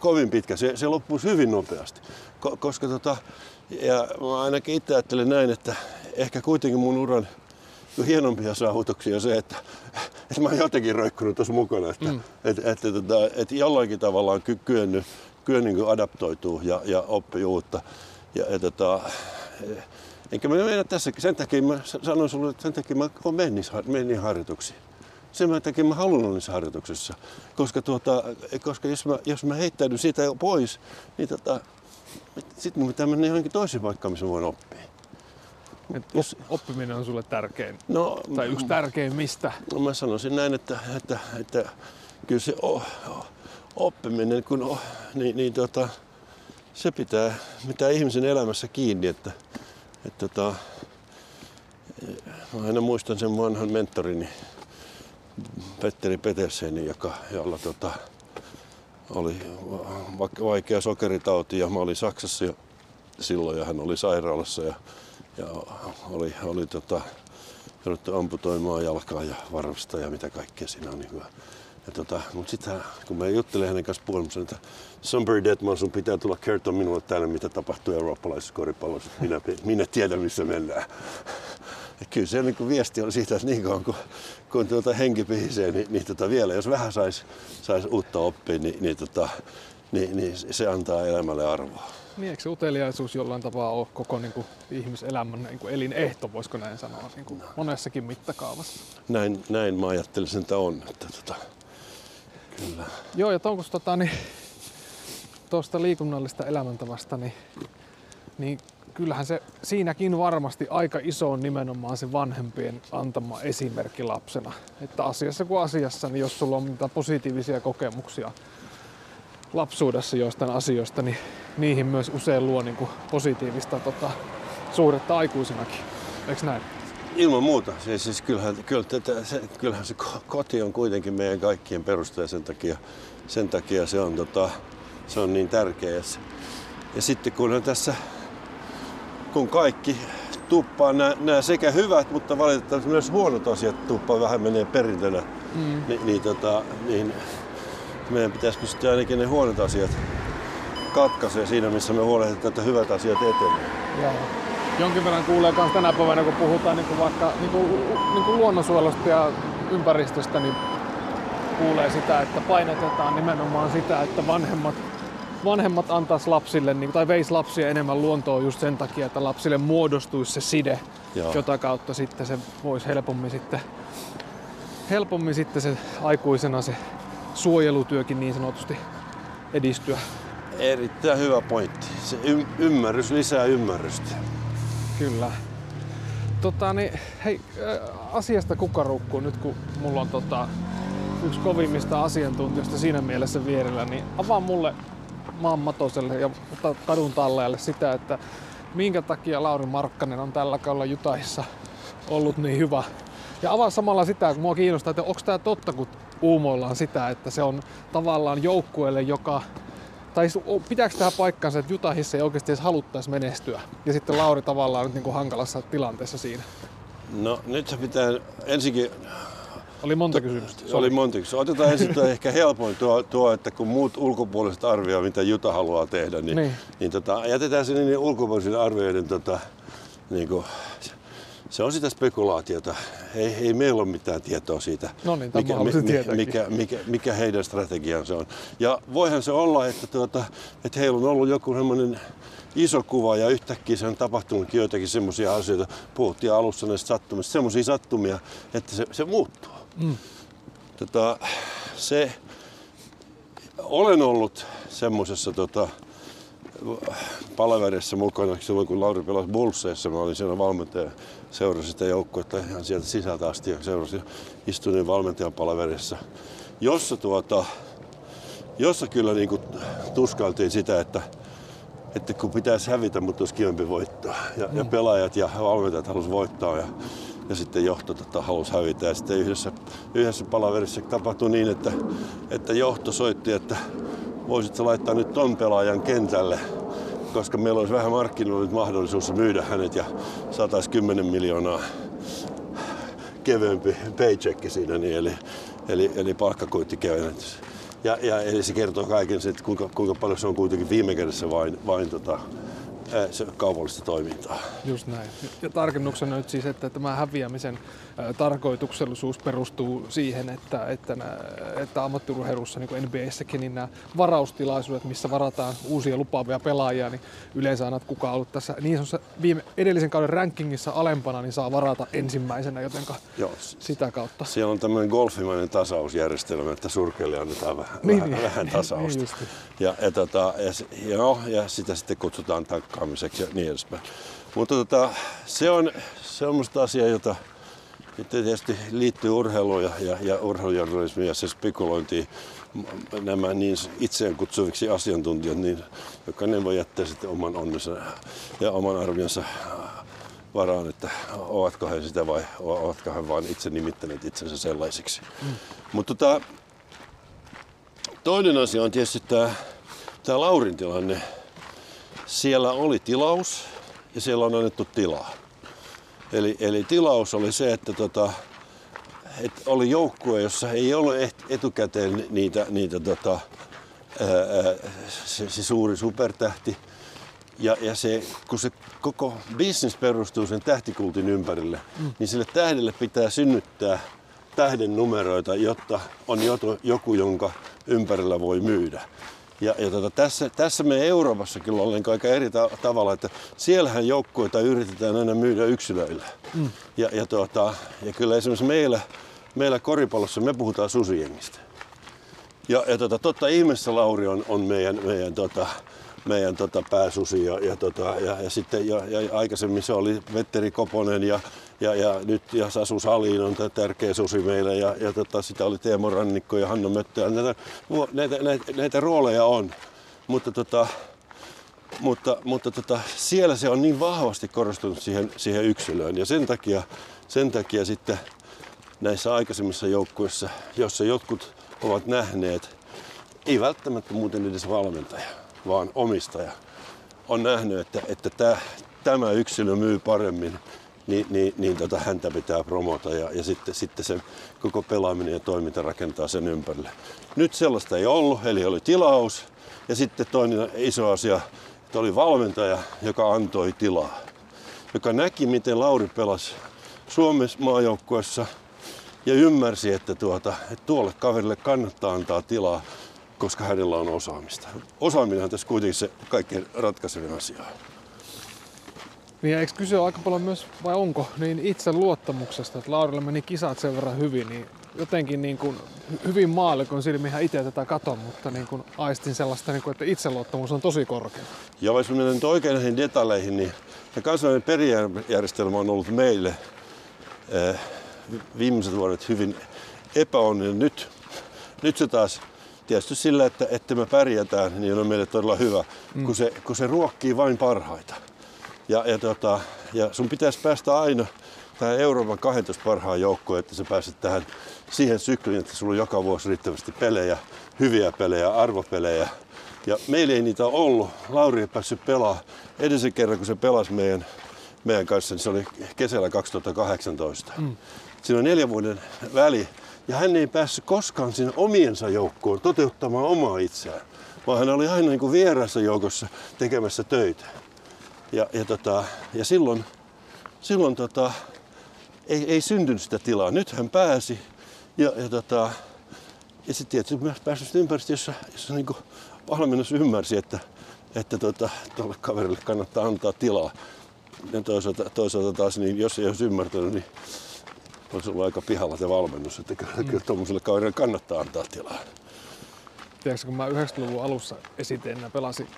kovin pitkä, se, se loppuisi hyvin nopeasti. Ko, koska tota, ja mä ainakin itse ajattelen näin, että ehkä kuitenkin mun uran hienompia saavutuksia on se, että, että mä oon jotenkin roikkunut tuossa mukana, että, mm. että, että, että, että jollakin tavalla on ky- kyennyt, kyennyt niin adaptoituu ja, ja oppii uutta. Ja, ja tota, enkä mä mennä tässä, sen takia mä sanoin sulle, että sen takia mä menin, menin harjoituksiin. Sen takia mä haluan olla niissä harjoituksissa. Koska, tuota, koska jos, mä, jos mä heittäydyn siitä pois, niin tota, sitten mun pitää mennä johonkin toiseen paikkaan, missä mä voin oppia. Et Jos- op- oppiminen on sulle tärkein. No, Tai yksi tärkeimmistä. No mä sanoisin näin, että, että, että kyllä se o, o, oppiminen, kun o, niin, niin tota, se pitää, pitää ihmisen elämässä kiinni, että, että tota, mä aina muistan sen vanhan mentorini Petteri Peterseni, joka, jolla tota, oli va- vaikea sokeritauti ja mä olin Saksassa jo silloin ja hän oli sairaalassa ja, ja oli, oli tota, jouduttu amputoimaan jalkaa ja varvasta ja mitä kaikkea siinä on. Niin hyvä. Ja tota, mutta sitten kun mä juttelin hänen kanssa puolella, että Sunbury Detman, sun pitää tulla kertoa minulle täällä, mitä tapahtuu eurooppalaisessa koripallossa. Minä, minä tiedän, missä mennään. Kyllä se niin kuin viesti oli siitä, että niin kauan kun, kun tuota henki pihisee, niin, niin tota vielä jos vähän saisi sais uutta oppia, niin, niin, tota, niin, niin se antaa elämälle arvoa. Niin, eikö se uteliaisuus jollain tapaa ole koko niin kuin, ihmiselämän niin kuin elinehto, voisiko näin sanoa, niin kuin monessakin mittakaavassa? Näin, näin mä ajattelisin, että on. Että, tota, kyllä. Joo, ja tuonko tota, niin, tuosta liikunnallista elämäntavasta, niin, niin kyllähän se siinäkin varmasti aika iso on nimenomaan se vanhempien antama esimerkki lapsena. Että asiassa kuin asiassa, niin jos sulla on mitään positiivisia kokemuksia lapsuudessa joistain asioista, niin niihin myös usein luo niin kuin positiivista tota, suhdetta aikuisenakin. Eikö näin? Ilman muuta. Siis, siis kyllähän, kyllä, tätä, se, kyllähän se ko- koti on kuitenkin meidän kaikkien perusta ja sen takia, sen takia se, on, tota, se on niin tärkeä. Ja sitten kun on tässä, kun kaikki tuppaa nämä sekä hyvät, mutta valitettavasti myös huonot asiat tuppaa vähän menee perintönä, mm. niin, niin, tota, niin meidän pitäisi pystyä ainakin ne huonot asiat katkaisee siinä, missä me huolehditaan, että hyvät asiat etenee. Joo. Jonkin verran kuulee myös tänä päivänä, kun puhutaan niin kuin vaikka niin kuin, niin kuin luonnonsuojelusta ja ympäristöstä, niin kuulee sitä, että painotetaan nimenomaan sitä, että vanhemmat, vanhemmat antaisi lapsille niin, tai veisi lapsia enemmän luontoon just sen takia, että lapsille muodostuisi se side, Joo. jota kautta sitten se voisi helpommin sitten, helpommin sitten se aikuisena se suojelutyökin niin sanotusti edistyä. Erittäin hyvä pointti. Se y- ymmärrys lisää ymmärrystä. Kyllä. Tota, niin, hei, asiasta kukarukkuu nyt kun mulla on tota, yksi kovimmista asiantuntijoista siinä mielessä vierellä, niin avaa mulle maan matoselle ja kadun talleelle sitä, että minkä takia Lauri Markkanen on tällä kaudella Jutahissa ollut niin hyvä. Ja avaa samalla sitä, kun mua kiinnostaa, että onko tämä totta, kun uumoillaan sitä, että se on tavallaan joukkueelle, joka tai pitääkö tähän paikkansa, että Jutahissa ei oikeasti edes haluttaisi menestyä? Ja sitten Lauri tavallaan nyt niin kuin hankalassa tilanteessa siinä. No nyt se pitää ensinnäkin Oli monta kysymystä. Se oli monta kysymystä. Otetaan ensin tuo ehkä helpoin tuo, tuo, että kun muut ulkopuoliset arvioivat, mitä Juta haluaa tehdä, niin, Niin. niin. tota, jätetään se niin ulkopuolisen arvioiden, tota, niin kuin, se on sitä spekulaatiota. Ei, ei meillä ole mitään tietoa siitä, No niin, tämä haluaisin tietääkin. mikä, mikä, mikä heidän strategiansa on. Ja voihan se olla, että, tuota, että heillä on ollut joku semmoinen iso kuva ja yhtäkkiä se on tapahtunutkin joitakin semmoisia asioita. Puhuttiin alussa näistä sattumista, semmoisia sattumia, että se, se muuttuu. Mm. Tota, se, olen ollut semmoisessa tota, palaverissa mukana silloin, kun Lauri pelasi Bullseissa. Mä olin siellä valmentaja, seurasin sitä joukkuetta ihan sieltä sisältä asti ja seurasin istunin valmentajan palaverissa, jossa, tuota, jossa kyllä niin kuin tuskailtiin sitä, että, että kun pitäisi hävitä, mutta olisi kivempi voittaa. Ja, ja pelaajat ja valmentajat halusivat voittaa ja, ja sitten johto tota, halusi hävitä. Ja sitten yhdessä, yhdessä palaverissa tapahtui niin, että, että johto soitti, että voisitko laittaa nyt ton pelaajan kentälle, koska meillä olisi vähän markkinoilla mahdollisuus myydä hänet ja saataisiin 10 miljoonaa kevyempi paycheck siinä, niin eli, eli, eli palkkakuittikevennys. Ja, ja eli se kertoo kaiken että kuinka, kuinka paljon se on kuitenkin viime kädessä vain, vain tota, se kaupallista toimintaa. Just näin. Ja tarkennuksena nyt siis, että tämä häviämisen tarkoituksellisuus perustuu siihen, että, että, nää, että ammattiurheilussa, niin kuin NBAssäkin, niin nämä varaustilaisuudet, missä varataan uusia lupaavia pelaajia, niin yleensä aina, että kuka on ollut tässä niin sanotussa viime, edellisen kauden rankingissa alempana, niin saa varata ensimmäisenä, jotenka Joo, sitä kautta. Siellä on tämmöinen golfimainen tasausjärjestelmä, että surkeille annetaan vähän, Niin, vähän, niin. vähän tasausta. Niin ja, ja, tota, ja, joo, ja sitä sitten kutsutaan tankkaamiseksi ja niin edespäin. Mutta tota, se on semmoista asiaa, jota tietysti liittyy urheiluun ja, ja, ja urheilujournalismiin ja se spekulointiin. Nämä niin itseään kutsuviksi asiantuntijat, niin jokainen voi jättää sitten oman onnensa ja oman arvionsa varaan, että ovatko he sitä vai ovatko he vain itse nimittäneet itsensä sellaisiksi. Mm. Mutta tota, toinen asia on tietysti tämä, tämä Laurin tilanne. Siellä oli tilaus ja siellä on annettu tilaa. Eli, eli tilaus oli se, että tota, et oli joukkue, jossa ei ollut et- etukäteen niitä, niitä tota, ää, se, se suuri supertähti. Ja, ja se, kun se koko bisnes perustuu sen tähtikultin ympärille, mm. niin sille tähdelle pitää synnyttää tähden numeroita, jotta on joku jonka ympärillä voi myydä. Ja, ja tota, tässä, tässä me Euroopassa kyllä ollaan aika eri ta- tavalla, että siellähän joukkueita yritetään aina myydä yksilöillä. Mm. Ja, ja, tota, ja kyllä esimerkiksi meillä, meillä koripallossa me puhutaan susijengistä. Ja, ja tota, totta ihmeessä Lauri on, on meidän, meidän, tota, meidän tota, pääsusi ja, ja, tota, ja, ja, sitten ja, ja aikaisemmin se oli Vetteri Koponen ja, ja, ja nyt ja Sasu Salin on tärkeä susi meillä ja, ja tota, sitä oli Teemo Rannikko ja Hanna Möttö. Näitä, näitä, näitä, näitä rooleja on, mutta, tota, mutta, mutta tota, siellä se on niin vahvasti korostunut siihen, siihen yksilöön ja sen takia, sen takia sitten näissä aikaisemmissa joukkueissa, jossa jotkut ovat nähneet, ei välttämättä muuten edes valmentaja, vaan omistaja, on nähnyt, että, että tämä, tämä yksilö myy paremmin, niin, niin, niin tota, häntä pitää promota ja, ja sitten, sitten se koko pelaaminen ja toiminta rakentaa sen ympärille. Nyt sellaista ei ollut, eli oli tilaus ja sitten toinen iso asia, että oli valmentaja, joka antoi tilaa, joka näki, miten Lauri pelasi Suomen maajoukkuessa ja ymmärsi, että, tuota, että tuolle kaverille kannattaa antaa tilaa, koska hänellä on osaamista. Osaaminen on tässä kuitenkin se kaikkein ratkaisevin asia. Niin eikö kyse aika paljon myös, vai onko, niin itse luottamuksesta, että Laurilla meni kisat sen verran hyvin, niin jotenkin niin kuin hyvin maallikon silmihän itse tätä katon, mutta niin kuin aistin sellaista, niin kuin, että itseluottamus on tosi korkea. Ja jos mennään nyt oikein näihin detaljeihin, niin tämä kansainvälinen perijärjestelmä on ollut meille eh, viimeiset vuodet hyvin epäonninen. Nyt, nyt se taas tietysti sillä, että, että me pärjätään, niin on meille todella hyvä, mm. kun, se, kun se ruokkii vain parhaita. Ja, ja, tota, ja sun pitäisi päästä aina tähän Euroopan 12 parhaan joukkoon, että sä pääset tähän siihen sykliin, että sulla on joka vuosi riittävästi pelejä, hyviä pelejä, arvopelejä Ja meillä ei niitä ollut. Lauri ei päässyt pelaa. Edellisen kerran, kun se pelasi meidän, meidän kanssa, niin se oli kesällä 2018. Mm. Siinä on neljän vuoden väli. Ja hän ei päässyt koskaan sinne omiensa joukkoon toteuttamaan omaa itseään. Vaan hän oli aina niin kuin vieraassa joukossa tekemässä töitä. Ja, ja, tota, ja silloin, silloin tota, ei, ei syntynyt sitä tilaa. Nyt hän pääsi ja, ja, tota, ja sitten tietysti myös päässyt ympäristöön, jossa, jossa niin valmennus ymmärsi, että, että tota, tuolle kaverille kannattaa antaa tilaa. Ja toisaalta, toisaalta taas, niin jos ei olisi ymmärtänyt, niin olisi ollut aika pihalla se valmennus, että kyllä, mm. kyllä tuollaiselle kaverille kannattaa antaa tilaa. Tiedätkö, kun mä 90-luvun alussa esiteenä pelasin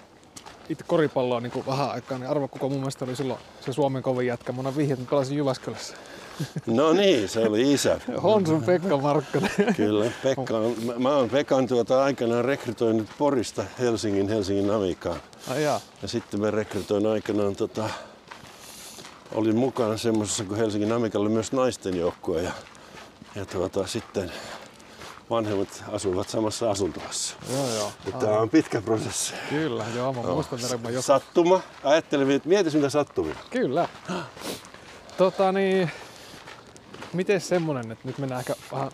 itse koripalloa niin kuin vähän aikaa, niin arvo kuka mun mielestä oli silloin se Suomen kovin jätkä. Mä oon vihjat, että pelasin Jyväskylässä. No niin, se oli isä. Honsun Pekka Markkanen. Kyllä, Pekka on, mä, mä oon Pekan tuota aikanaan rekrytoinut Porista Helsingin, Helsingin Amikaan. Ai jaa. Ja sitten mä rekrytoin aikanaan, tota, olin mukana semmoisessa, kun Helsingin Amikalla oli myös naisten joukkue. Ja, ja tuota, sitten vanhemmat asuvat samassa asuntolassa. Joo, joo. Tämä on pitkä prosessi. Kyllä, joo, mä muistan no. jo. Sattuma. Ajattelin, että mietis mitä sattumia. Kyllä. Tota niin, miten semmonen, että nyt mennään ehkä vähän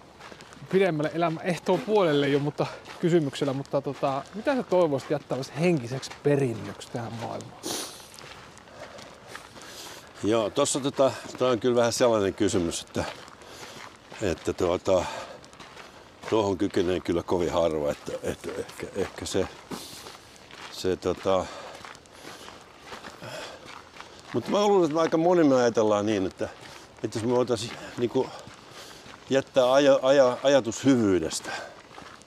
pidemmälle elämä ehtoon puolelle jo, mutta kysymyksellä, mutta tota, mitä sä toivoisit jättävässä henkiseksi perinnöksi tähän maailmaan? Joo, tossa tota, on kyllä vähän sellainen kysymys, että, että tuota, tuohon kykenee kyllä kovin harva, että, että ehkä, ehkä se, se tota, mutta mä luulen, että aika moni me ajatellaan niin, että, että jos me voitaisiin niin kuin, jättää aja, aja, ajatus hyvyydestä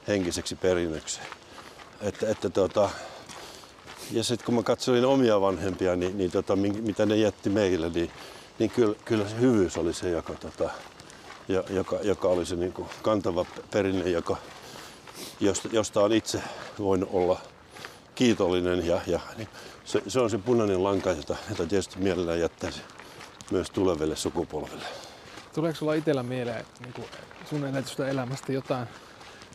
henkiseksi perinnöksi. Että, että tota, ja sitten kun mä katselin omia vanhempia, niin, niin tota, mitä ne jätti meille, niin, niin kyllä, kyllä se hyvyys oli se, joka, tota, joka, joka oli se niin kuin kantava perinne, joka, josta, josta on itse voinut olla kiitollinen. Ja, ja niin se, se, on se punainen lanka, jota, jota tietysti mielellään jättäisi myös tuleville sukupolville. Tuleeko sulla itsellä mieleen niin kuin sun elätystä elämästä jotain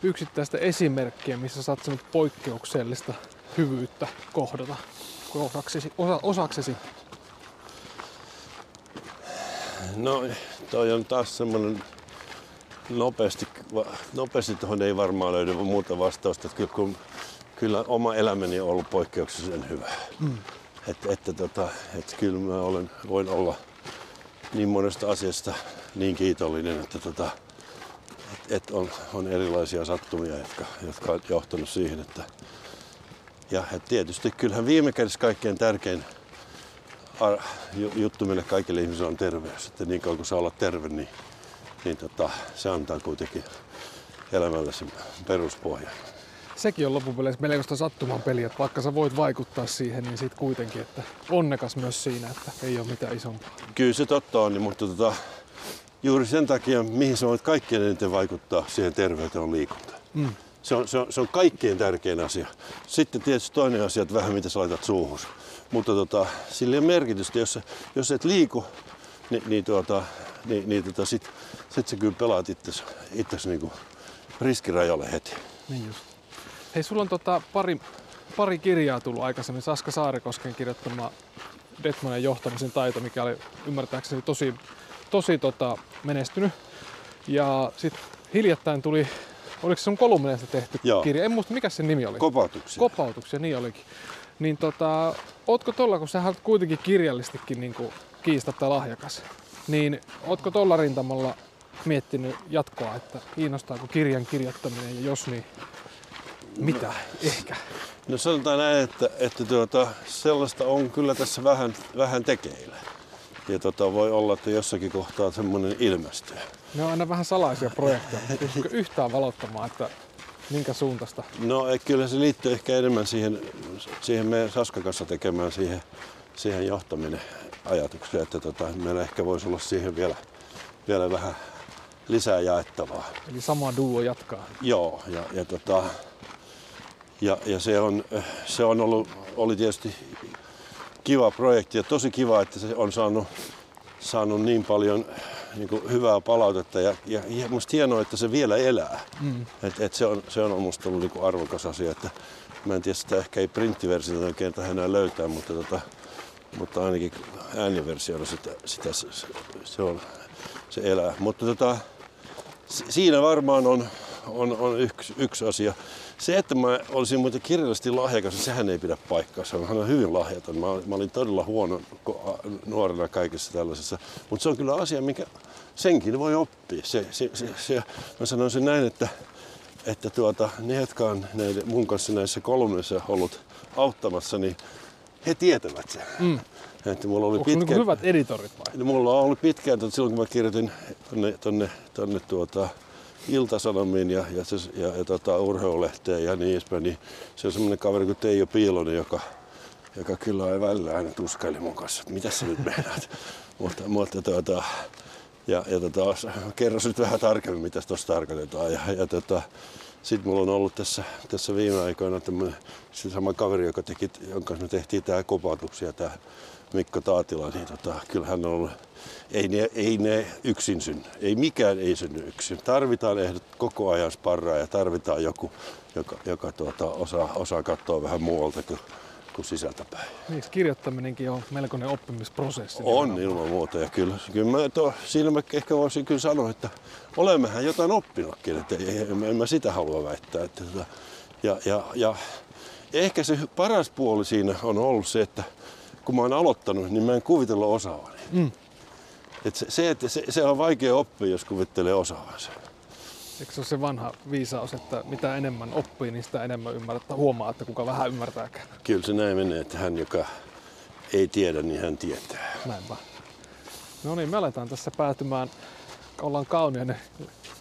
yksittäistä esimerkkiä, missä sä oot poikkeuksellista hyvyyttä kohdata osaksesi? Osa, osaksesi? No, toi on taas semmoinen nopeasti, nopeasti tuohon ei varmaan löydy muuta vastausta. Että kyllä, kun, kyllä oma elämäni on ollut poikkeuksellisen hyvä. Mm. Että, että, tota, että kyllä mä olen, voin olla niin monesta asiasta niin kiitollinen, että tota, et, et on, on erilaisia sattumia, jotka, jotka on johtanut siihen, että ja et tietysti kyllähän viime kädessä kaikkein tärkein juttu meille kaikille ihmisille on terveys. Että niin kauan kuin saa olla terve, niin, niin tota, se antaa kuitenkin elämälle sen peruspohjan. Sekin on loppupeleissä melkoista sattuman peliä, että vaikka sä voit vaikuttaa siihen, niin sit kuitenkin, että onnekas myös siinä, että ei ole mitään isompaa. Kyllä se totta on, niin, mutta tota, juuri sen takia, mihin sä voit kaikkein eniten vaikuttaa siihen terveyteen on liikunta. Mm. Se on, se, on, se on kaikkein tärkein asia. Sitten tietysti toinen asia, että vähän mitä sä laitat suuhun. Mutta tota, sillä ei ole merkitystä, jos, jos et liiku, niin, niin, tuota, niin, niin tota, sit, sit sä kyllä pelaat itsesi, itsesi niinku riskirajalle heti. Niin just. Hei, sulla on tota pari, pari kirjaa tullut aikaisemmin. Saska Saarikosken kirjoittama Detmanin johtamisen taito, mikä oli ymmärtääkseni tosi, tosi tota, menestynyt. Ja sitten hiljattain tuli, oliko se sun kolumneista tehty Joo. kirja? En muista, mikä se nimi oli. Kopautuksia. Kopautuksia, niin olikin. Niin tota, ootko tolla, kun sä olet kuitenkin kirjallistikin niin kuin kiistatta lahjakas, niin ootko tolla rintamalla miettinyt jatkoa, että kiinnostaako kirjan kirjoittaminen ja jos niin, mitä ehkä? No sanotaan näin, että, että tuota, sellaista on kyllä tässä vähän, vähän tekeillä. Ja tota, voi olla, että jossakin kohtaa semmoinen ilmestyy. Ne on aina vähän salaisia projekteja. Pystytkö yhtään valottamaan, että minkä suuntaista? No kyllä se liittyy ehkä enemmän siihen, siihen meidän Saskan kanssa tekemään siihen, siihen johtaminen ajatukseen, että tota, meillä ehkä voisi olla siihen vielä, vielä vähän lisää jaettavaa. Eli sama duo jatkaa? Joo, ja, ja, tota, ja, ja se, on, se on ollut, oli tietysti kiva projekti ja tosi kiva, että se on saanut, saanut niin paljon niin kuin hyvää palautetta ja, ja, ja musta hienoa, että se vielä elää. Mm. Et, et se, on, se on musta ollut niin kuin arvokas asia, että, Mä en tiedä, sitä ehkä ei printtiversiota oikein tähän enää löytää, mutta, tota, mutta ainakin ääniversiolla sitä, sitä se, se, on, se elää. Mutta tota, siinä varmaan on, on, on yksi, yksi asia. Se, että mä olisin muuten kirjallisesti lahjakas, niin sehän ei pidä paikkaansa. Hän on hyvin lahjaton. Mä, mä olin todella huono nuorena kaikessa tällaisessa. Mutta se on kyllä asia, mikä senkin voi oppia. Se, se, se, se, mä sanoisin näin, että, että tuota, ne, jotka on näiden, mun kanssa näissä kolumnissa ollut auttamassa, niin he tietävät sen. Mm. Että mulla oli Onko pitkään, hyvät editorit vai? Mulla on ollut pitkään, että silloin kun mä kirjoitin tonne, tonne, tonne tuota, Iltasanomiin ja, ja, ja, ja tota, urheilulehteen ja niin edespäin, niin se on semmoinen kaveri kuin Teijo Piilonen, joka, joka kyllä ei välillä aina tuskaili mun kanssa, että mitä sä nyt meinaat. mutta, mutta tuota, ja, ja tota, kerro nyt vähän tarkemmin, mitä tuossa tarkoitetaan. Ja, ja tota, sitten mulla on ollut tässä, tässä viime aikoina tämmöinen se sama kaveri, joka teki, jonka kanssa me tehtiin tämä kopautuksia, tämä Mikko Taatila, niin tota, kyllä hän on ollut, ei ne, ei ne yksin synny. Ei mikään ei synny yksin. Tarvitaan ehdot koko ajan sparraa ja tarvitaan joku, joka, joka tuota, osaa, osaa katsoa vähän muualta kuin, kuin sisältäpäin. Niin, kirjoittaminenkin on melkoinen oppimisprosessi. On ilman muuta ja kyllä, kyllä mä to, siinä mä ehkä voisin kyllä sanoa, että olemmehän jotain oppinutkin, että en, en mä sitä halua väittää. Että, tota, ja, ja, ja ehkä se paras puoli siinä on ollut se, että kun mä oon aloittanut, niin mä en kuvitella osaavani. Mm. Et se, se, että se, se on vaikea oppia, jos kuvittelee osaavansa. Eikö se ole se vanha viisaus, että mitä enemmän oppii, niin sitä enemmän ymmärtää, huomaa, että kuka vähän ymmärtääkään. Kyllä se näin menee, että hän, joka ei tiedä, niin hän tietää. Näinpä. No niin, me aletaan tässä päätymään. Ollaan kauniinen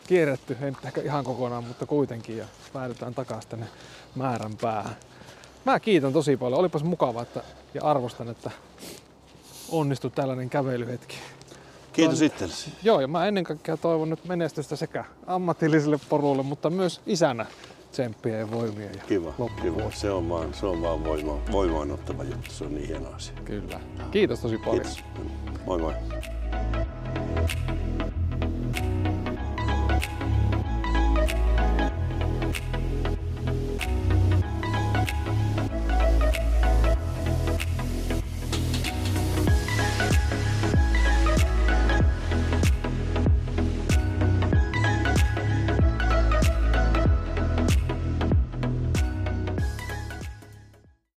kierretty, ei nyt ehkä ihan kokonaan, mutta kuitenkin, ja päädytään takaisin tänne määrän päähän. Mä kiitän tosi paljon. Olipas mukava että, ja arvostan, että onnistui tällainen kävelyhetki. Kiitos itsellesi. Joo, ja mä ennen kaikkea toivon nyt menestystä sekä ammatilliselle porulle, mutta myös isänä tsemppiä ja voimia. Ja kiva, kiva. Se on vaan, se on vaan voima, voimaanottava juttu. Se on niin hieno asia. Kyllä. Kiitos tosi paljon. Kiitos. Moi moi.